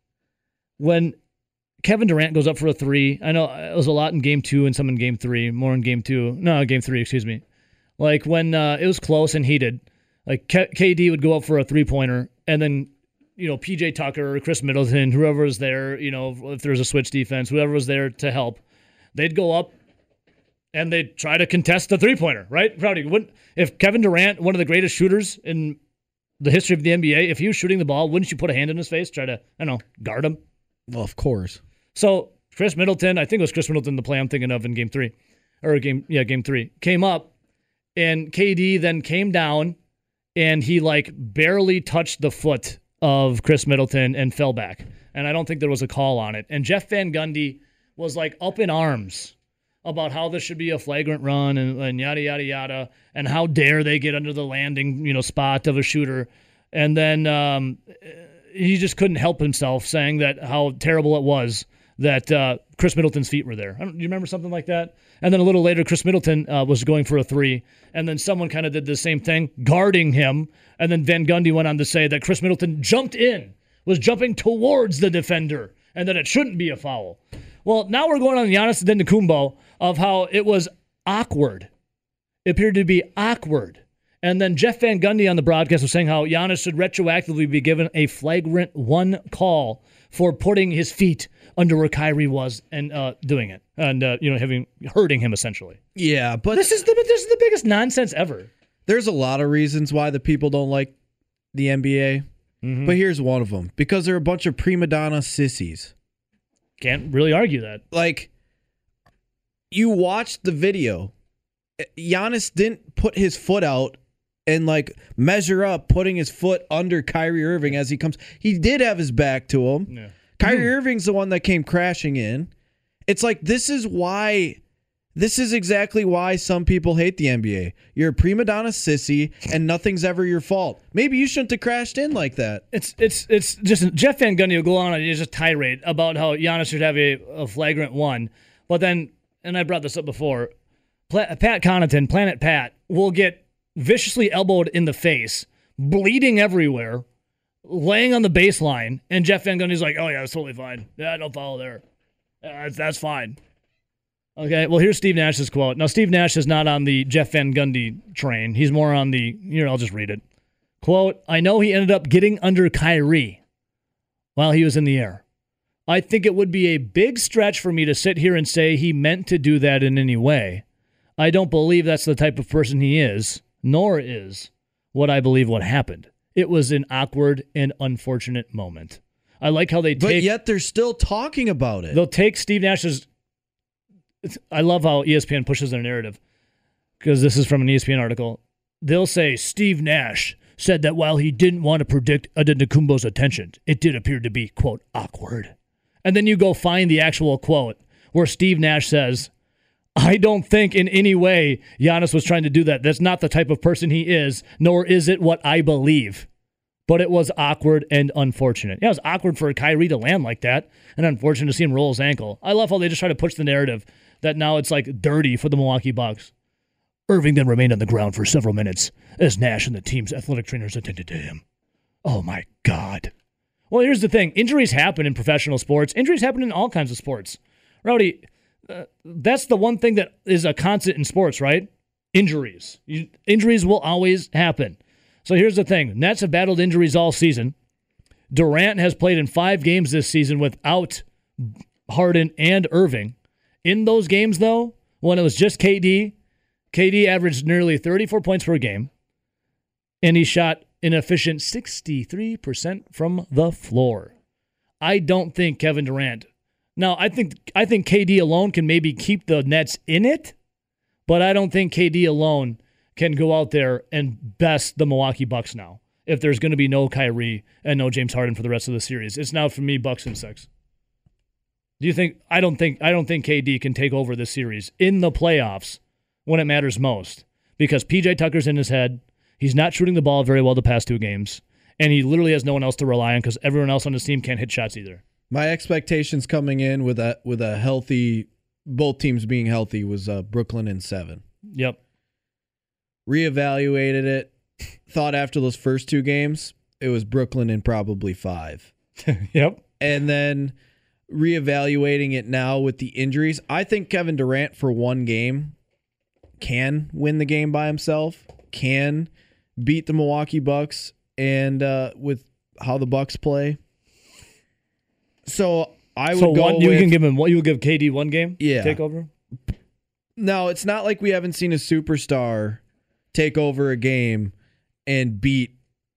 when Kevin Durant goes up for a three, I know it was a lot in game two and some in game three, more in game two. No, game three, excuse me. Like when uh, it was close and heated, like K- KD would go up for a three pointer, and then you know PJ Tucker or Khris Middleton, whoever was there, you know if there's a switch defense, whoever was there to help, they'd go up and they'd try to contest the three pointer, right? Rowdy, wouldn't if Kevin Durant, one of the greatest shooters in the history of the NBA, if he was shooting the ball, wouldn't you put a hand in his face, try to I don't know guard him? Well, of course. So Khris Middleton, I think it was Khris Middleton, the play I'm thinking of in game three, or game yeah game three, came up, and KD then came down, and he like barely touched the foot of Khris Middleton and fell back, and I don't think there was a call on it. And Jeff Van Gundy was like up in arms about how this should be a flagrant run and, and yada yada yada, and how dare they get under the landing you know spot of a shooter, and then um, he just couldn't help himself saying that how terrible it was that uh, Khris Middleton's feet were there. I don't, you remember something like that? And then a little later, Khris Middleton uh, was going for a three, and then someone kind of did the same thing, guarding him. And then Van Gundy went on to say that Khris Middleton jumped in, was jumping towards the defender, and that it shouldn't be a foul. Well, now we're going on the Giannis Antetokounmpo of how it was awkward. It appeared to be awkward. And then Jeff Van Gundy on the broadcast was saying how Giannis should retroactively be given a flagrant one call for putting his feet under where Kyrie was and uh, doing it, and uh, you know having hurting him essentially. Yeah, but This is the this is the biggest nonsense ever. there's a lot of reasons why the people don't like the NBA. Mm-hmm. But here's one of them because they're a bunch of prima donna sissies. Can't really argue that. Like, you watched the video. Giannis didn't put his foot out and like measure up, putting his foot under Kyrie Irving as he comes. He did have his back to him. Yeah. Kyrie mm-hmm. Irving's the one that came crashing in. It's like this is why this is exactly why some people hate the NBA. You're a prima donna sissy and nothing's ever your fault. Maybe you shouldn't have crashed in like that. It's it's it's just Jeff Van Gundy will go on and just tirade about how Giannis should have a, a flagrant one, but then and I brought this up before. Pla- Pat Connaughton, Planet Pat, will get viciously elbowed in the face bleeding everywhere, laying on the baseline, and Jeff Van Gundy's like, "Oh yeah, it's totally fine. Yeah, don't follow there. Yeah, that's, that's fine." Okay, well here's Steve Nash's quote. Now Steve Nash is not on the Jeff Van Gundy train. He's more on the. Here, I'll just read it. Quote: I know he ended up getting under Kyrie while he was in the air. I think it would be a big stretch for me to sit here and say he meant to do that in any way. I don't believe that's the type of person he is, nor is what I believe what happened. It was an awkward and unfortunate moment. I like how they But take yet they're still talking about it. they'll take Steve Nash's. I love how ESPN pushes their narrative because this is from an ESPN article. They'll say Steve Nash said that while he didn't want to predict Antetokounmpo's attention, it did appear to be quote awkward. And then you go find the actual quote where Steve Nash says, I don't think in any way Giannis was trying to do that. That's not the type of person he is, nor is it what I believe. But it was awkward and unfortunate. Yeah, it was awkward for Kyrie to land like that, and unfortunate to see him roll his ankle. I love how they just try to push the narrative that now it's like dirty for the Milwaukee Bucks. Irving then remained on the ground for several minutes as Nash and the team's athletic trainers attended to him. Oh my God. Well, here's the thing injuries happen in professional sports, injuries happen in all kinds of sports. Rowdy, uh, that's the one thing that is a constant in sports, right? Injuries. You, injuries will always happen. So here's the thing Nets have battled injuries all season. Durant has played in five games this season without Harden and Irving. In those games, though, when it was just KD, KD averaged nearly 34 points per game, and he shot an efficient 63% from the floor. I don't think Kevin Durant. Now, I think I think KD alone can maybe keep the Nets in it, but I don't think KD alone can go out there and best the Milwaukee Bucks now. If there's going to be no Kyrie and no James Harden for the rest of the series, it's now for me Bucks and six. Do you think? I don't think. I don't think KD can take over this series in the playoffs when it matters most because PJ Tucker's in his head. He's not shooting the ball very well the past two games, and he literally has no one else to rely on because everyone else on his team can't hit shots either. My expectations coming in with a with a healthy, both teams being healthy was uh, Brooklyn in seven. Yep. Reevaluated it. Thought after those first two games, it was Brooklyn in probably five. yep. And then reevaluating it now with the injuries, I think Kevin Durant for one game can win the game by himself, can beat the Milwaukee Bucks, and uh, with how the Bucks play. So I would So go one, you with, can give him. What you would give KD one game. Yeah. Take over. No, it's not like we haven't seen a superstar take over a game and beat,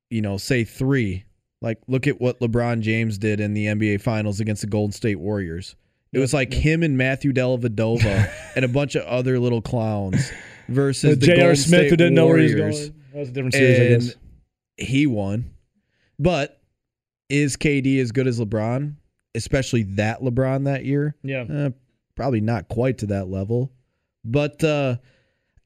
you know, say three. Like, look at what LeBron James did in the NBA Finals against the Golden State Warriors. It was like him and Matthew Dellavedova and a bunch of other little clowns versus the J.R. Golden Smith State who didn't know where he was Warriors. going. That was a different series. And he won. But is KD as good as LeBron, especially that LeBron that year? Yeah. Uh, probably not quite to that level, but uh,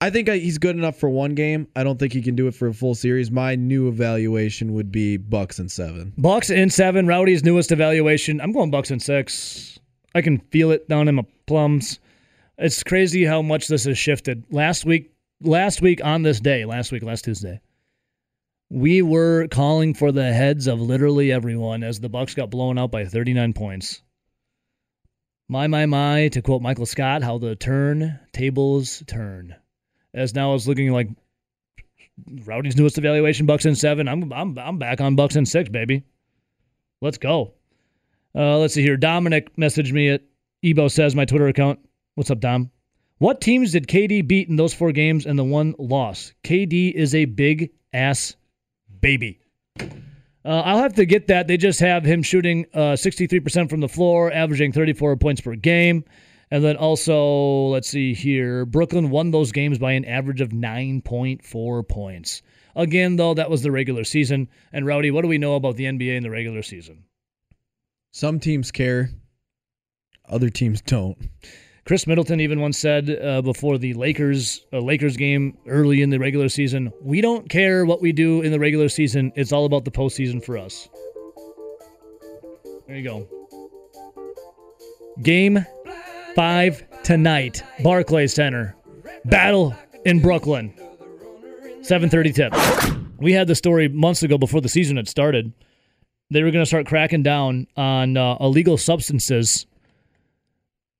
I think I, he's good enough for one game. I don't think he can do it for a full series. My new evaluation would be Bucks and seven. Bucks in seven. Rowdy's newest evaluation. I'm going Bucks in six. I can feel it down in my plums. It's crazy how much this has shifted. Last week, last week on this day, last week, last Tuesday, we were calling for the heads of literally everyone as the Bucks got blown out by 39 points. My my my, to quote Michael Scott, how the turn tables turn. As now it's looking like Rowdy's newest evaluation, Bucks in seven. I'm I'm I'm back on Bucks in six, baby. Let's go. Uh, let's see here. Dominic messaged me at Ebo says my Twitter account. What's up, Dom? What teams did KD beat in those four games and the one loss? KD is a big ass baby. Uh, I'll have to get that. They just have him shooting uh, 63% from the floor, averaging 34 points per game. And then also, let's see here. Brooklyn won those games by an average of 9.4 points. Again, though, that was the regular season. And Rowdy, what do we know about the NBA in the regular season? Some teams care, other teams don't. Khris Middleton even once said uh, before the Lakers uh, Lakers game early in the regular season, "We don't care what we do in the regular season. It's all about the postseason for us." There you go. Game five tonight, Barclays Center, battle in Brooklyn. Seven thirty tip. We had the story months ago before the season had started. They were going to start cracking down on uh, illegal substances,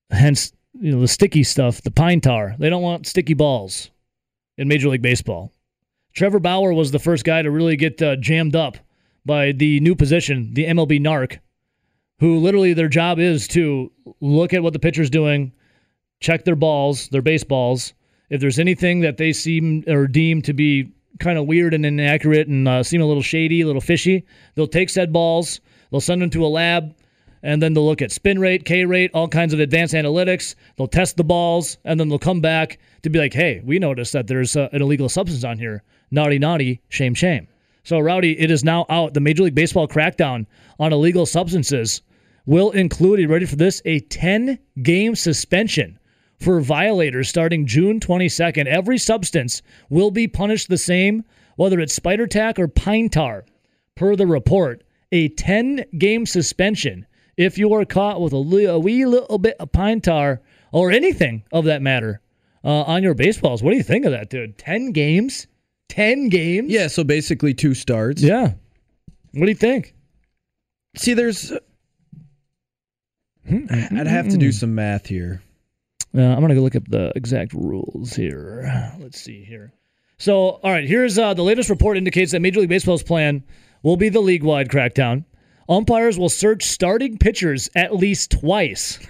hence you know the sticky stuff, the pine tar. They don't want sticky balls in Major League Baseball. Trevor Bauer was the first guy to really get uh, jammed up by the new position, the MLB NARC, who literally their job is to look at what the pitcher's doing, check their balls, their baseballs. If there's anything that they seem or deem to be kind of weird and inaccurate and uh, seem a little shady, a little fishy, they'll take said balls, they'll send them to a lab, and then they'll look at spin rate, K rate, all kinds of advanced analytics. They'll test the balls, and then they'll come back to be like, hey, we noticed that there's uh, an illegal substance on here. Naughty, naughty, shame, shame. So, Rowdy, it is now out. The Major League Baseball crackdown on illegal substances will include, ready for this? A 10 game suspension for violators starting June 22nd. Every substance will be punished the same, whether it's spider tack or pine tar. Per the report, a 10 game suspension if you are caught with a, li- a wee little bit of pine tar or anything of that matter uh, on your baseballs. What do you think of that, dude? 10 games? 10 games? Yeah, so basically two starts. Yeah. What do you think? See, there's. I'd have to do some math here. Uh, I'm going to go look up the exact rules here. Let's see here. So, all right, here's uh, the latest report indicates that Major League Baseball's plan will be the league wide crackdown. Umpires will search starting pitchers at least twice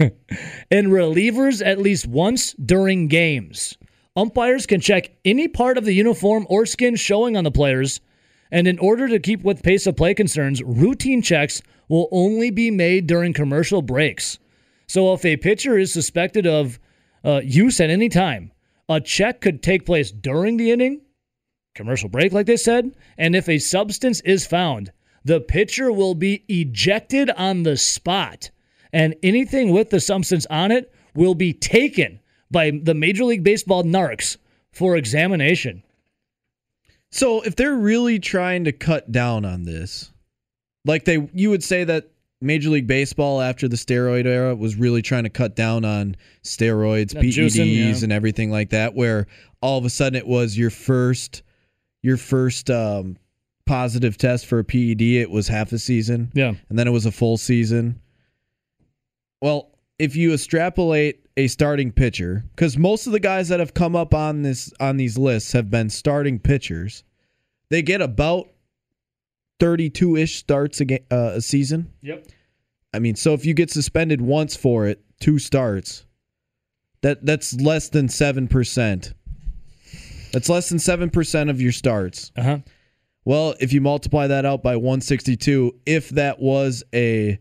and relievers at least once during games. Umpires can check any part of the uniform or skin showing on the players, and in order to keep with pace of play concerns, routine checks will only be made during commercial breaks. So if a pitcher is suspected of uh, use at any time, a check could take place during the inning, commercial break, like they said, and if a substance is found, the pitcher will be ejected on the spot, and anything with the substance on it will be taken by the Major League Baseball narcs for examination. So if they're really trying to cut down on this, like they, you would say that Major League Baseball after the steroid era was really trying to cut down on steroids, PEDs, juicing, yeah. and everything like that. Where all of a sudden it was your first, your first um, positive test for a PED. It was half a season, Yeah. and then it was a full season. Well, if you extrapolate a starting pitcher, because most of the guys that have come up on this on these lists have been starting pitchers, they get about thirty-two ish starts a, ga- uh, a season. Yep. I mean, so if you get suspended once for it, two starts, that that's less than seven percent. That's less than seven percent of your starts. Uh huh. Well, if you multiply that out by 162, if that was a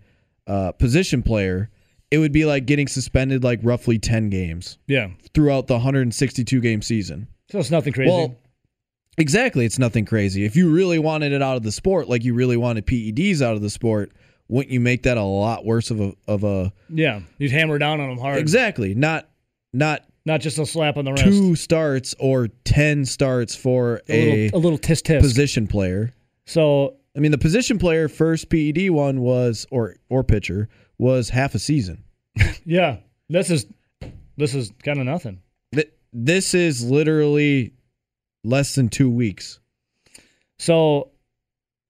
uh, position player, it would be like getting suspended like roughly 10 games Yeah. throughout the 162 game season. So it's nothing crazy. Well, exactly. It's nothing crazy. If you really wanted it out of the sport, like you really wanted PEDs out of the sport, wouldn't you make that a lot worse of a of a yeah. You'd hammer down on them hard. exactly not not Not just a slap on the wrist. two starts or 10 starts for a, a, little, a little tisk tisk. position player. So I mean, the position player first PED one was or or pitcher was half a season. yeah, this is this is kind of nothing. Th- This is literally less than two weeks. So,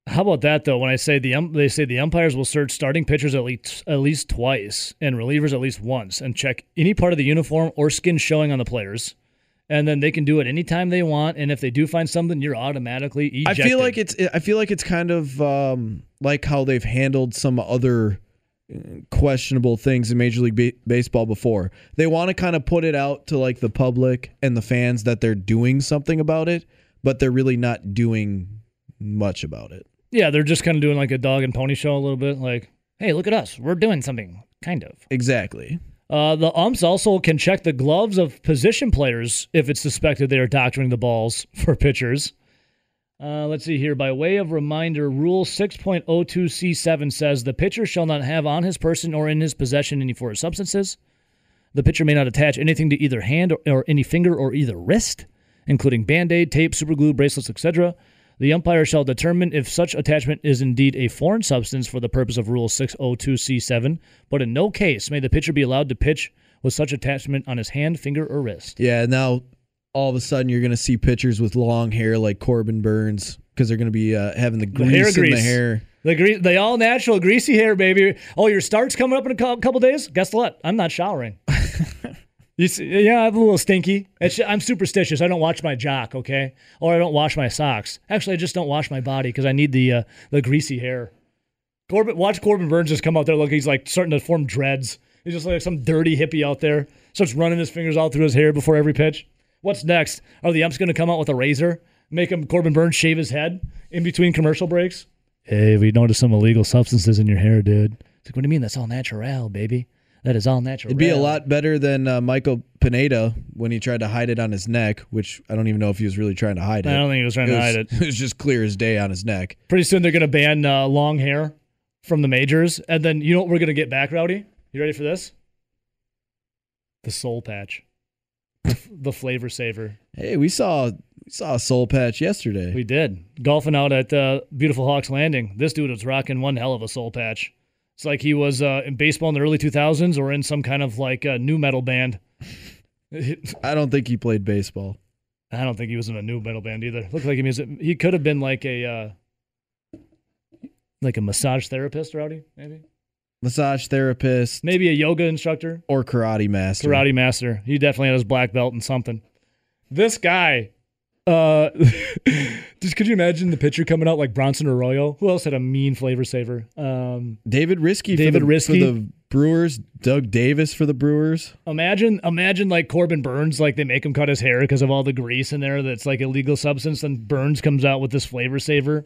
how about that though? When I say the um, they say the umpires will search starting pitchers at least at least twice and relievers at least once and check any part of the uniform or skin showing on the players, and then they can do it anytime they want. And if they do find something, you're automatically ejected. I feel like it's I feel like it's kind of um, like how they've handled some other uh, questionable things in Major League Ba- Baseball before. They want to kind of put it out to like the public and the fans that they're doing something about it, but they're really not doing much about it. Yeah, they're just kind of doing like a dog and pony show a little bit. Like, hey, look at us, we're doing something, kind of. Exactly. Uh, the umps also can check the gloves of position players if it's suspected they are doctoring the balls for pitchers. Uh, let's see here. By way of reminder, Rule 6.02C7 says the pitcher shall not have on his person or in his possession any foreign substances. The pitcher may not attach anything to either hand or, or any finger or either wrist, including band aid, tape, superglue, bracelets, etc. The umpire shall determine if such attachment is indeed a foreign substance for the purpose of Rule 602C7, but in no case may the pitcher be allowed to pitch with such attachment on his hand, finger, or wrist. Yeah, now all of a sudden you're going to see pitchers with long hair like Corbin Burnes because they're going to be uh, having the The grease, hair in the grease. hair. The gre- the all natural greasy hair, baby. Oh, your start's coming up in a cou- couple days. Guess what? I'm not showering. you see, yeah, I'm a little stinky. It's, I'm superstitious. I don't watch my jock, okay, or I don't wash my socks. Actually, I just don't wash my body because I need the uh, the greasy hair. Corbin, watch Corbin Burnes just come out there. Look, he's like starting to form dreads. He's just like some dirty hippie out there. Starts running his fingers all through his hair before every pitch. What's next? Are the umps going to come out with a razor, make him Corbin Burnes shave his head in between commercial breaks? Hey, we noticed some illegal substances in your hair, dude. It's like, what do you mean? That's all natural, baby. That is all natural. It'd be a lot better than uh, Michael Pineda when he tried to hide it on his neck, which I don't even know if he was really trying to hide it. I don't think he was trying it to was, hide it. It was just clear as day on his neck. Pretty soon they're going to ban uh, long hair from the majors, and then you know what we're going to get back, Rowdy? You ready for this? The soul patch, the, the flavor saver. Hey, we saw we saw a soul patch yesterday. We did golfing out at uh, beautiful Hawks Landing. This dude was rocking one hell of a soul patch. It's like he was uh, in baseball in the early 2000s or in some kind of like uh, new metal band. I don't think he played baseball. I don't think he was in a new metal band either. Looked like he was. He could have been like a uh, like a massage therapist, Rowdy. Maybe Massage therapist maybe a yoga instructor, or karate master. karate master. He definitely had his black belt and something. This guy. Uh, just could you imagine the pitcher coming out like Bronson Arroyo? Who else had a mean flavor saver? Um, David Riske David for the, Riske. for the Brewers. Doug Davis for the Brewers. Imagine, imagine like Corbin Burnes, like they make him cut his hair because of all the grease in there that's like illegal substance. Then Burnes comes out with this flavor saver,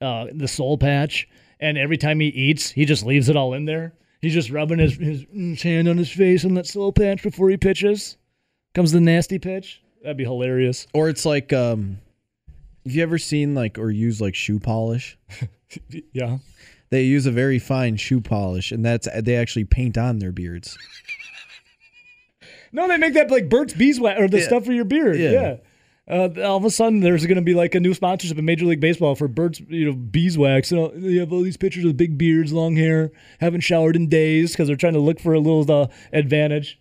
uh, the soul patch, and every time he eats, he just leaves it all in there. He's just rubbing his, his, his hand on his face on that soul patch before he pitches. Comes the nasty pitch. That'd be hilarious. Or it's like um have you ever seen like or use like shoe polish? Yeah. They use a very fine shoe polish and that's they actually paint on their beards. No, they make that like Burt's Beeswax or the Yeah. stuff for your beard. Yeah. Yeah. Uh, all of a sudden, there's going to be like a new sponsorship in Major League Baseball for Burt's, you know, beeswax. And all, they have all these pictures with big beards, long hair, haven't showered in days because they're trying to look for a little uh, advantage.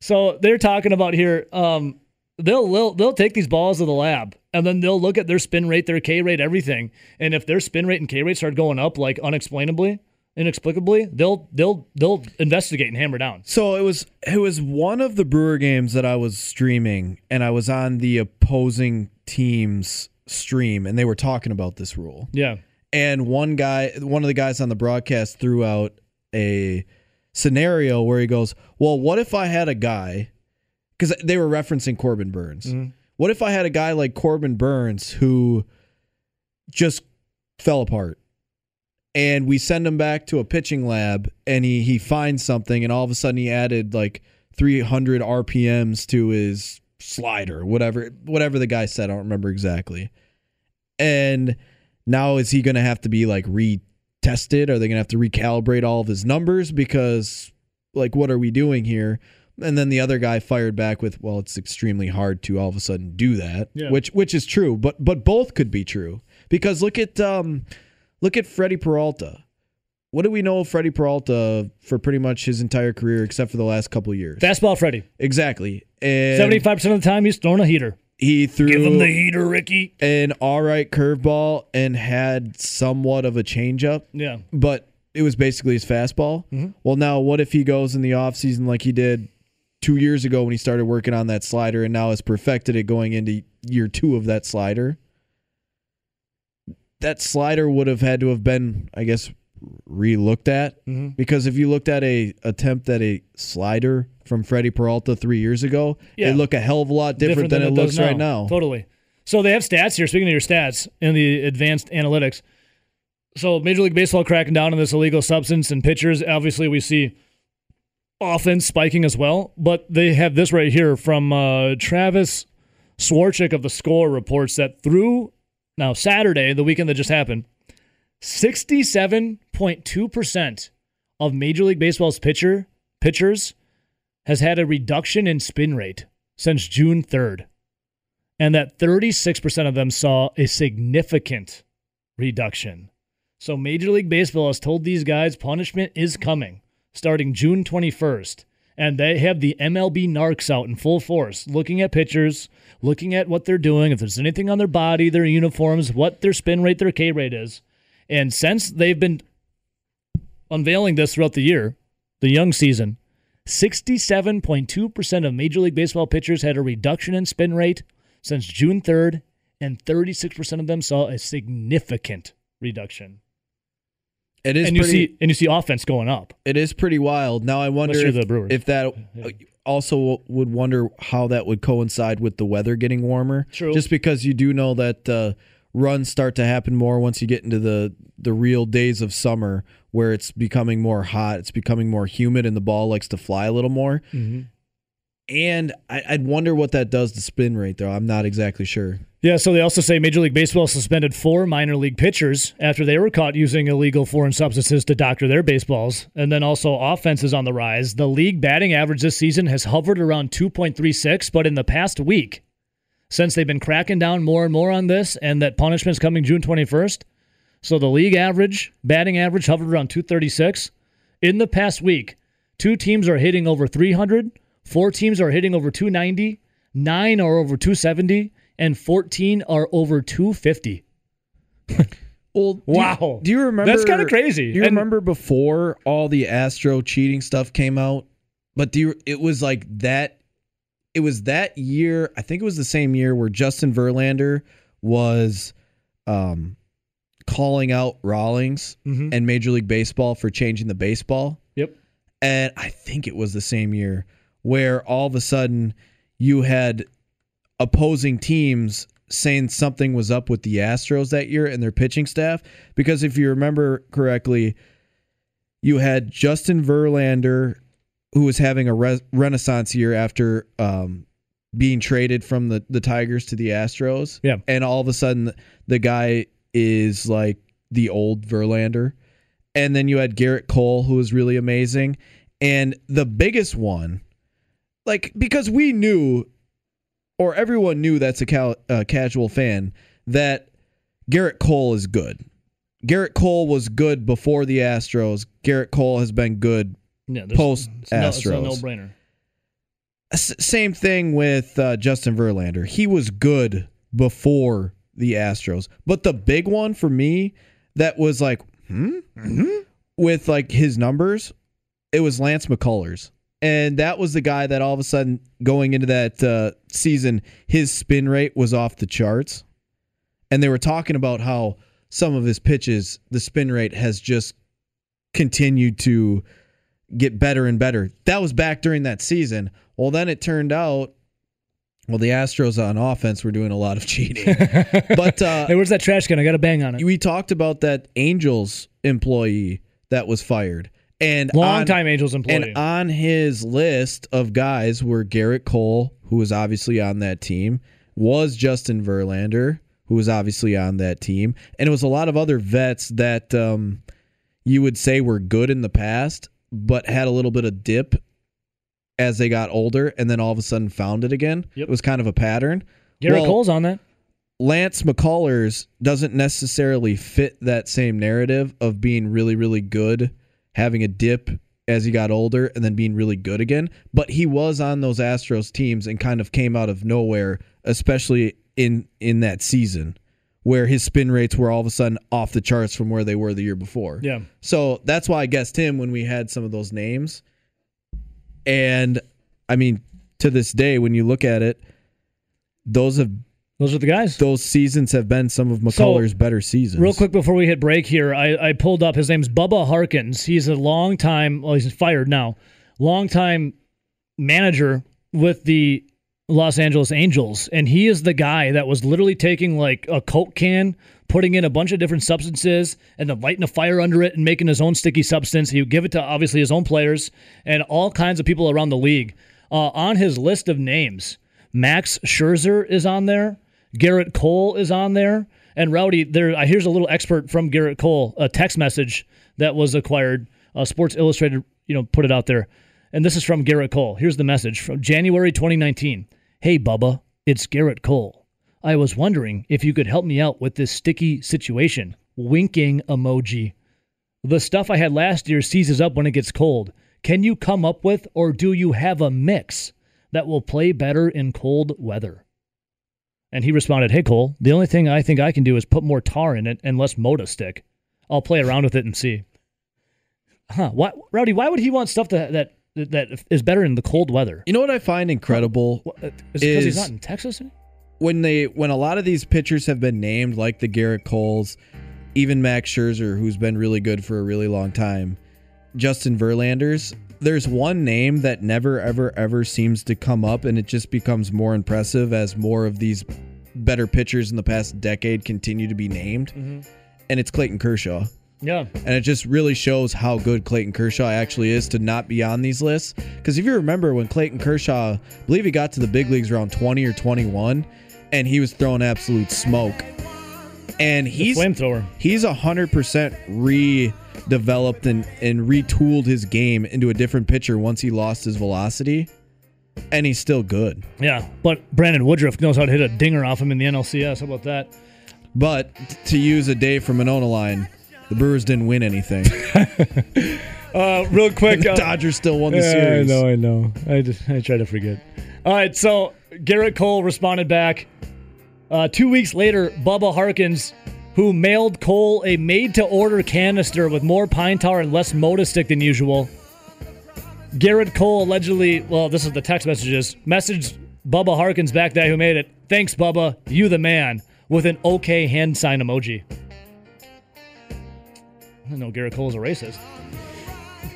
So they're talking about here. Um, they'll, they'll they'll take these balls to the lab and then they'll look at their spin rate, their K rate, everything. And if their spin rate and K rate start going up like unexplainably, inexplicably, they'll they'll they'll investigate and hammer down. So it was it was one of the Brewer games that I was streaming and I was on the opposing team's stream and they were talking about this rule. Yeah. And one guy one of the guys on the broadcast threw out a scenario where he goes, "Well, what if I had a guy cuz they were referencing Corbin Burnes. Mhm. What if I had a guy like Corbin Burnes who just fell apart? And we send him back to a pitching lab and he he finds something and all of a sudden he added like 300 RPMs to his slider whatever whatever the guy said I don't remember exactly. And now is he going to have to be like retested? Are they going to have to recalibrate all of his numbers? Because like what are we doing here and then the other guy fired back with well it's extremely hard to all of a sudden do that Yeah. which which is true but but both could be true because look at um look at Freddie Peralta what do we know of Freddie Peralta for pretty much his entire career except for the last couple of years Fastball Freddy. exactly and Seventy-five percent of the time, he's throwing a heater. he threw Give him the heater, Ricky. an all right curveball and had somewhat of a changeup Yeah, but it was basically his fastball. Mhm. Well, now what if he goes in the offseason like he did two years ago when he started working on that slider and now has perfected it going into year two of that slider? That slider would have had to have been, I guess, re-looked at Mhm. because if you looked at a attempt at a slider from Freddie Peralta three years ago, Yeah. it looked a hell of a lot different, than it, does looks right now. Totally. So they have stats here. Speaking of your stats in the advanced analytics, so Major League Baseball cracking down on this illegal substance and pitchers. Obviously, we see offense spiking as well. But they have this right here from uh, Travis Sawchik of the Score reports that through now Saturday, the weekend that just happened, sixty-seven point two percent of Major League Baseball's pitcher pitchers has had a reduction in spin rate since June third, and that thirty-six percent of them saw a significant reduction. So Major League Baseball has told these guys punishment is coming starting June 21st. and they have the MLB narcs out in full force, looking at pitchers, looking at what they're doing, if there's anything on their body, their uniforms, what their spin rate, their K rate is. And since they've been unveiling this throughout the year, the young season, 67.2% of Major League Baseball pitchers had a reduction in spin rate since June 3rd, and 36% of them saw a significant reduction. It is and you pretty, see and you see offense going up. it is pretty wild. Now I wonder if, the Brewers. if that also would wonder how that would coincide with the weather getting warmer. True. Just because you do know that uh, runs start to happen more once you get into the the real days of summer where it's becoming more hot, it's becoming more humid, and the ball likes to fly a little more. And I, I'd wonder what that does to spin rate, though. I'm not exactly sure. Yeah, so they also say Major League Baseball suspended four minor league pitchers after they were caught using illegal foreign substances to doctor their baseballs. And then also offense is on the rise. The league batting average this season has hovered around 2.36, but in the past week, since they've been cracking down more and more on this and that punishment's coming June 21st, so the league average, batting average hovered around 236. In the past week, two teams are hitting over 300, four teams are hitting over 290, nine are over 270, and 14 are over 250. Well, do Wow. You, do you remember? That's kinda crazy. Do you And- remember before all the Astro cheating stuff came out? But do you, it was like that. It was that year. I think it was the same year where Justin Verlander was um, calling out Rawlings Mhm. and Major League Baseball for changing the baseball. Yep. And I think it was the same year where all of a sudden you had opposing teams saying something was up with the Astros that year and their pitching staff. Because if you remember correctly, you had Justin Verlander, who was having a re- renaissance year after um, being traded from the, the Tigers to the Astros. Yeah. And all of a sudden, the guy is like the old Verlander. And then you had Gerrit Cole, who was really amazing. And the biggest one, like, because we knew, or everyone knew that's a cal- uh, casual fan, that Gerrit Cole is good. Gerrit Cole was good before the Astros. Gerrit Cole has been good Yeah, Post it's no- it's a Astros. no-brainer. S- same thing with uh, Justin Verlander. He was good before the Astros, but the big one for me that was like, hmm, with like his numbers, it was Lance McCullers, and that was the guy that all of a sudden going into that uh, season, his spin rate was off the charts, and they were talking about how some of his pitches, the spin rate has just continued to get better and better. That was back during that season. Well, then it turned out, well, the Astros on offense were doing a lot of cheating. but uh, Hey, where's that trash can? I got to bang on it. we talked about that Angels employee that was fired. And Long on- time Angels employee. and on his list of guys were Gerrit Cole, who was obviously on that team, was Justin Verlander, who was obviously on that team, and it was a lot of other vets that um, you would say were good in the past, but had a little bit of dip as they got older, and then all of a sudden found it again. Yep. It was kind of a pattern. Garrett well- Cole's on that. Lance McCullers doesn't necessarily fit that same narrative of being really, really good, having a dip as he got older, and then being really good again. But he was on those Astros teams and kind of came out of nowhere, especially in in that season where his spin rates were all of a sudden off the charts from where they were the year before. Yeah. So that's why I guessed him when we had some of those names. And I mean, to this day, when you look at it, those have Those are the guys. those seasons have been some of McCullers' better seasons. Real quick before we hit break here, I, I pulled up his name's Bubba Harkins. He's a long time, well, he's fired now, long time manager with the Los Angeles Angels. And he is the guy that was literally taking like a Coke can, putting in a bunch of different substances, and then lighting a fire under it and making his own sticky substance. He would give it to obviously his own players and all kinds of people around the league. Uh, on his list of names, Max Scherzer is on there. Gerrit Cole is on there. And Rowdy, there. uh, Here's a little expert from Gerrit Cole, a text message that was acquired. Uh, Sports Illustrated, you know, put it out there, and this is from Gerrit Cole. Here's the message from January 2019. Hey, Bubba, it's Gerrit Cole. I was wondering if you could help me out with this sticky situation. Winking emoji. The stuff I had last year seizes up when it gets cold. can you come up with, or do you have a mix that will play better in cold weather? And he responded, Hey, Cole, the only thing I think I can do is put more tar in it and less Moda stick. I'll play around with it and see. Huh. Why, Rowdy, why would he want stuff that, that, that is better in the cold weather? You know what I find incredible What, uh, is it because he's not in Texas? when they when a lot of these pitchers have been named, like the Gerrit Coles, even Max Scherzer, who's been really good for a really long time, Justin Verlanders. There's one name that never ever ever seems to come up, and it just becomes more impressive as more of these better pitchers in the past decade continue to be named, mm-hmm. and it's Clayton Kershaw. Yeah. And it just really shows how good Clayton Kershaw actually is to not be on these lists. Because if you remember when Clayton Kershaw, I believe he got to the big leagues around 20 or 21, and he was throwing absolute smoke. And he's Flamethrower. he's 100% redeveloped and, and retooled his game into a different pitcher once he lost his velocity. And he's still good. Yeah. But Brandon Woodruff knows how to hit a dinger off him in the NLCS. How about that? But to use a Dave from Monona line, the Brewers didn't win anything. Uh, real quick. the uh, Dodgers still won the Yeah, series. I know, I know. I just I try to forget. All right, so Gerrit Cole responded back. Uh, two weeks later, Bubba Harkins, who mailed Cole a made-to-order canister with more pine tar and less Moda stick than usual. Gerrit Cole allegedly, well, this is the text messages, messaged Bubba Harkins back, there who made it. Thanks, Bubba. You the man. With an okay hand sign emoji. I know Gerrit Cole's a racist.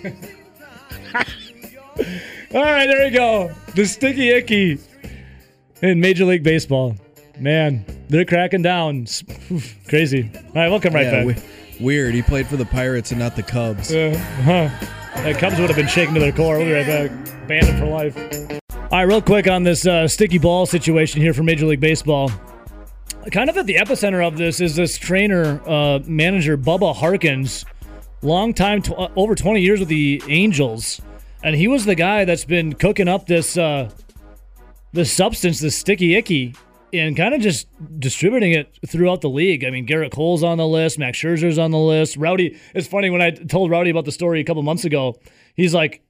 All right, there we go. The sticky icky in Major League Baseball. Man, they're cracking down. Oof, Crazy. All right, we'll come right Yeah, back. we- weird. He played for the Pirates and not the Cubs. Uh, huh. That Cubs would have been shaken to their core. We'll be right back. Bandit for life. All right, real quick on this uh, sticky ball situation here for Major League Baseball. Kind of at the epicenter of this is this trainer, uh, manager Bubba Harkins, long time, tw- uh, over 20 years with the Angels, and he was the guy that's been cooking up this uh, this substance, this sticky icky, and kind of just distributing it throughout the league. I mean, Gerrit Cole's on the list, Max Scherzer's on the list. Rowdy, it's funny when I told Rowdy about the story a couple months ago. He's like,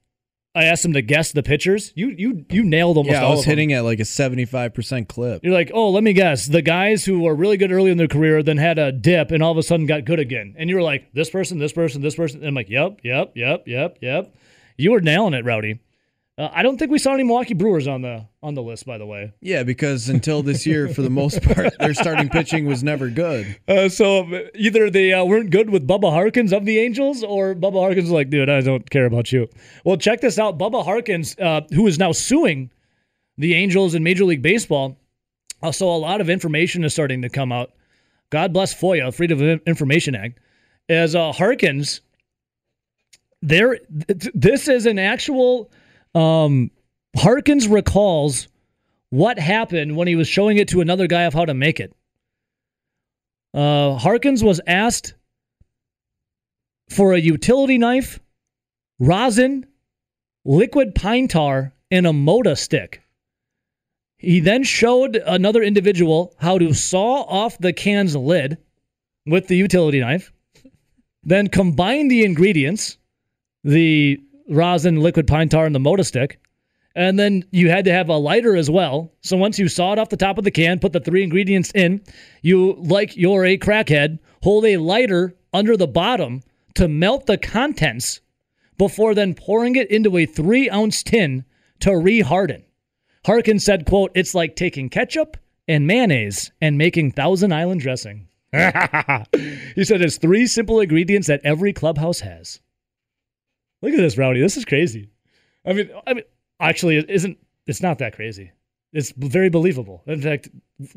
I asked him to guess the pitchers. You you you nailed almost Yeah, I was hitting at like a seventy-five percent clip. You're like, oh, let me guess. The guys who were really good early in their career then had a dip and all of a sudden got good again. And you were like, this person, this person, this person. And I'm like, yep, yep, yep, yep, yep. You were nailing it, Rowdy. Uh, I don't think we saw any Milwaukee Brewers on the on the list, by the way. Yeah, because until this year, for the most part, their starting pitching was never good. Uh, so um, either they uh, weren't good with Bubba Harkins of the Angels, or Bubba Harkins was like, dude, I don't care about you. Well, check this out. Bubba Harkins, uh, who is now suing the Angels in Major League Baseball. Uh, so a lot of information is starting to come out. God bless FOIA, Freedom of Information Act. As uh, Harkins, there, th- this is an actual. Um, Harkins recalls what happened when he was showing it to another guy of how to make it. Uh, Harkins was asked for a utility knife, rosin, liquid pine tar, and a Moda stick. He then showed another individual how to saw off the can's lid with the utility knife, then combine the ingredients, the rosin, liquid pine tar, and the Moda stick, and then you had to have a lighter as well. So once you saw it off the top of the can, put the three ingredients in, you, like you're a crackhead, hold a lighter under the bottom to melt the contents before then pouring it into a three ounce tin to reharden. Harkin said, quote, it's like taking ketchup and mayonnaise and making Thousand Island dressing. he said it's three simple ingredients that every clubhouse has. Look at this, Rowdy. This is crazy. I mean, I mean, actually, it isn't. It's not that crazy. It's very believable. In fact,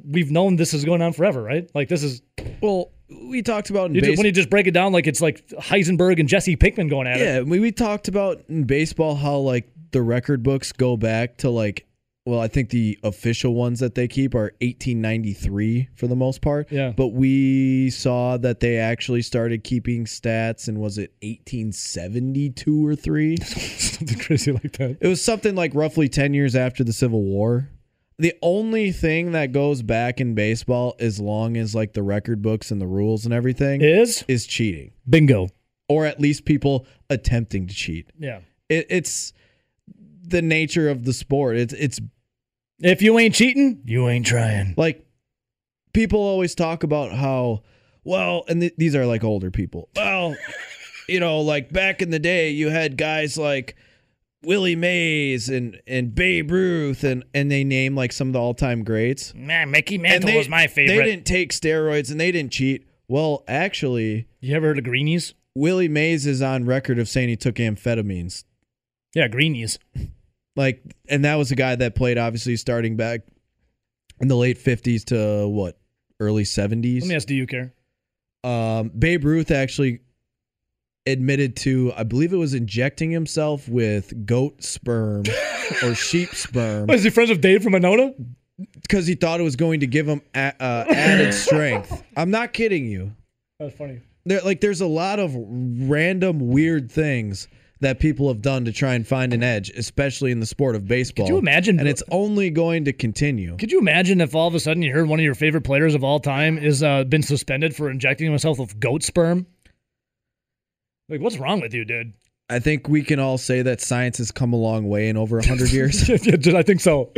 we've known this is going on forever, right? Like this is Well, we talked about in you base- when you just break it down, like it's like Heisenberg and Jesse Pinkman going at it. Yeah, we, we talked about in baseball how like the record books go back to like well, I think the official ones that they keep are 1893 for the most part. Yeah. But we saw that they actually started keeping stats and was it 1872 or 3? Something crazy like that. It was something like roughly 10 years after the Civil War. The only thing that goes back in baseball as long as like the record books and the rules and everything Is is cheating bingo. or at least people attempting to cheat. Yeah. it, it's the nature of the sport. It's it's If you ain't cheating, you ain't trying. like people always talk about how well, and th- these are like older people. Well, you know, like back in the day, you had guys like Willie Mays and and Babe Ruth, and and they name like some of the all time greats. Man, Mickey Mantle they- was my favorite. They didn't take steroids and they didn't cheat. Well, actually, You ever heard of greenies? Willie Mays is on record of saying he took amphetamines. Yeah, greenies. Like, and that was a guy that played obviously starting back in the late fifties to what early seventies. Let me ask, do you care? Um, Babe Ruth actually admitted to, I believe it was injecting himself with goat sperm or sheep sperm What, is he friends with Dave from Monona? because he thought it was going to give him a, uh, added strength. I'm not kidding you. That's funny. There, like, there's a lot of random weird things that people have done to try and find an edge, especially in the sport of baseball. Could you imagine? And it's only going to continue. Could you imagine if all of a sudden you heard one of your favorite players of all time is uh, been suspended for injecting himself with goat sperm? Like, what's wrong with you, dude? I think we can all say that science has come a long way in over 100 years. I think so.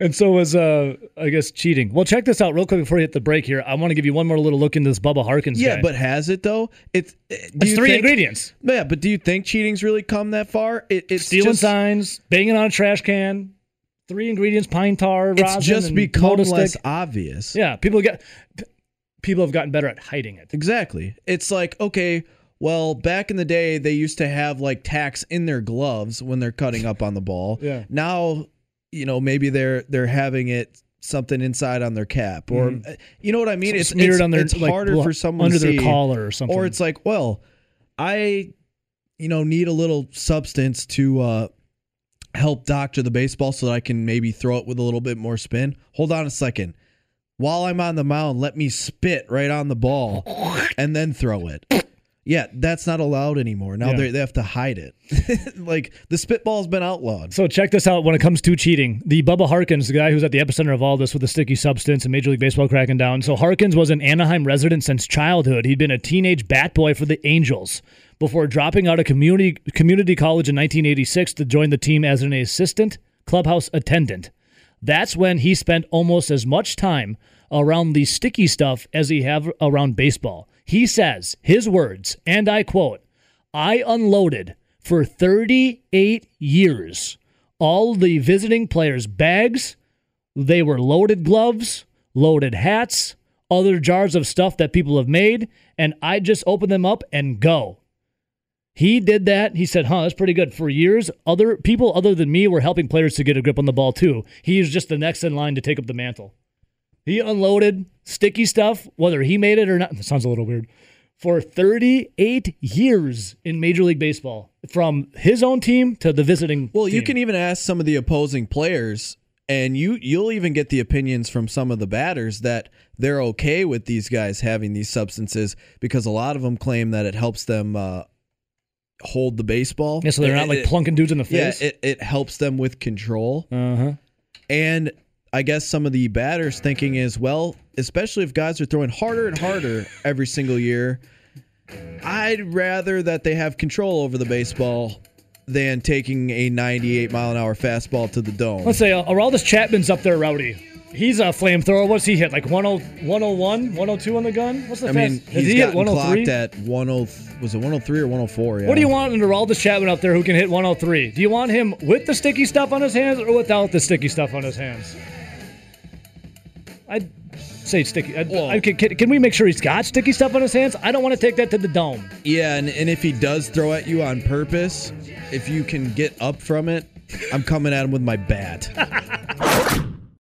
And so was, uh, I guess, cheating. Well, check this out real quick before we hit the break here. I want to give you one more little look into this Bubba Harkins yeah, guy. but has it though? It's it's three think- ingredients: Yeah, but do you think cheating's really come that far? It, it's stealing just, signs, banging on a trash can. Three ingredients: pine tar, It's just become less obvious. Yeah, people get people have gotten better at hiding it. Exactly. It's like, okay, well, back in the day, they used to have like tacks in their gloves when they're cutting up on the ball. Yeah. Now, you know, maybe they're they're having it something inside on their cap, or you know what I mean? It's Mm-hmm. Smeared it's, on their it's like, harder blo- for someone under to their see. collar or something. or it's like, well, I, you know, need a little substance to uh, help doctor the baseball so that I can maybe throw it with a little bit more spin. Hold on a second. While I'm on the mound, let me spit right on the ball and then throw it. Yeah, that's not allowed anymore. Now Yeah. they they have to hide it. like the spitball's been outlawed. So check this out when it comes to cheating. The Bubba Harkins, the guy who's at the epicenter of all this with the sticky substance and Major League Baseball cracking down. So Harkins was an Anaheim resident since childhood. He'd been a teenage bat boy for the Angels before dropping out of community community college in 1986 to join the team as an assistant clubhouse attendant. That's when he spent almost as much time around the sticky stuff as he have around baseball. He says, his words, and I quote, I unloaded for 38 years all the visiting players' bags. They were loaded gloves, loaded hats, other jars of stuff that people have made, and I just open them up and go. He did that. He said, "Huh, that's pretty good." For years, other people other than me were helping players to get a grip on the ball too. He was just the next in line to take up the mantle. He unloaded sticky stuff, whether he made it or not. That sounds a little weird. For 38 years in Major League Baseball, from his own team to the visiting. Well, you can even ask some of the opposing players, and you you'll even get the opinions from some of the batters that they're okay with these guys having these substances because a lot of them claim that it helps them uh, hold the baseball. Yeah, so they're not like it- plunking dudes in the face. Yeah, it, it helps them with control. uh huh. And I guess some of the batters thinking is, well, especially if guys are throwing harder and harder every single year, I'd rather that they have control over the baseball than taking a 98 mile an hour fastball to the dome. Let's say uh, Aroldis Chapman's up there, Rowdy. He's a flamethrower. What's he hit? Like 101, 102 on the gun? What's the I mean, fast? Has he's he gotten 103? clocked at 10. Was it 103 or 104? Yeah. What do you want in Araldis Chapman up there who can hit 103? Do you want him with the sticky stuff on his hands or without the sticky stuff on his hands? I'd say sticky. I'd, Well- I, can, can, we make sure he's got sticky stuff on his hands? I don't want to take that to the dome. Yeah, and, and if he does throw at you on purpose, if you can get up from it, I'm coming at him with my bat.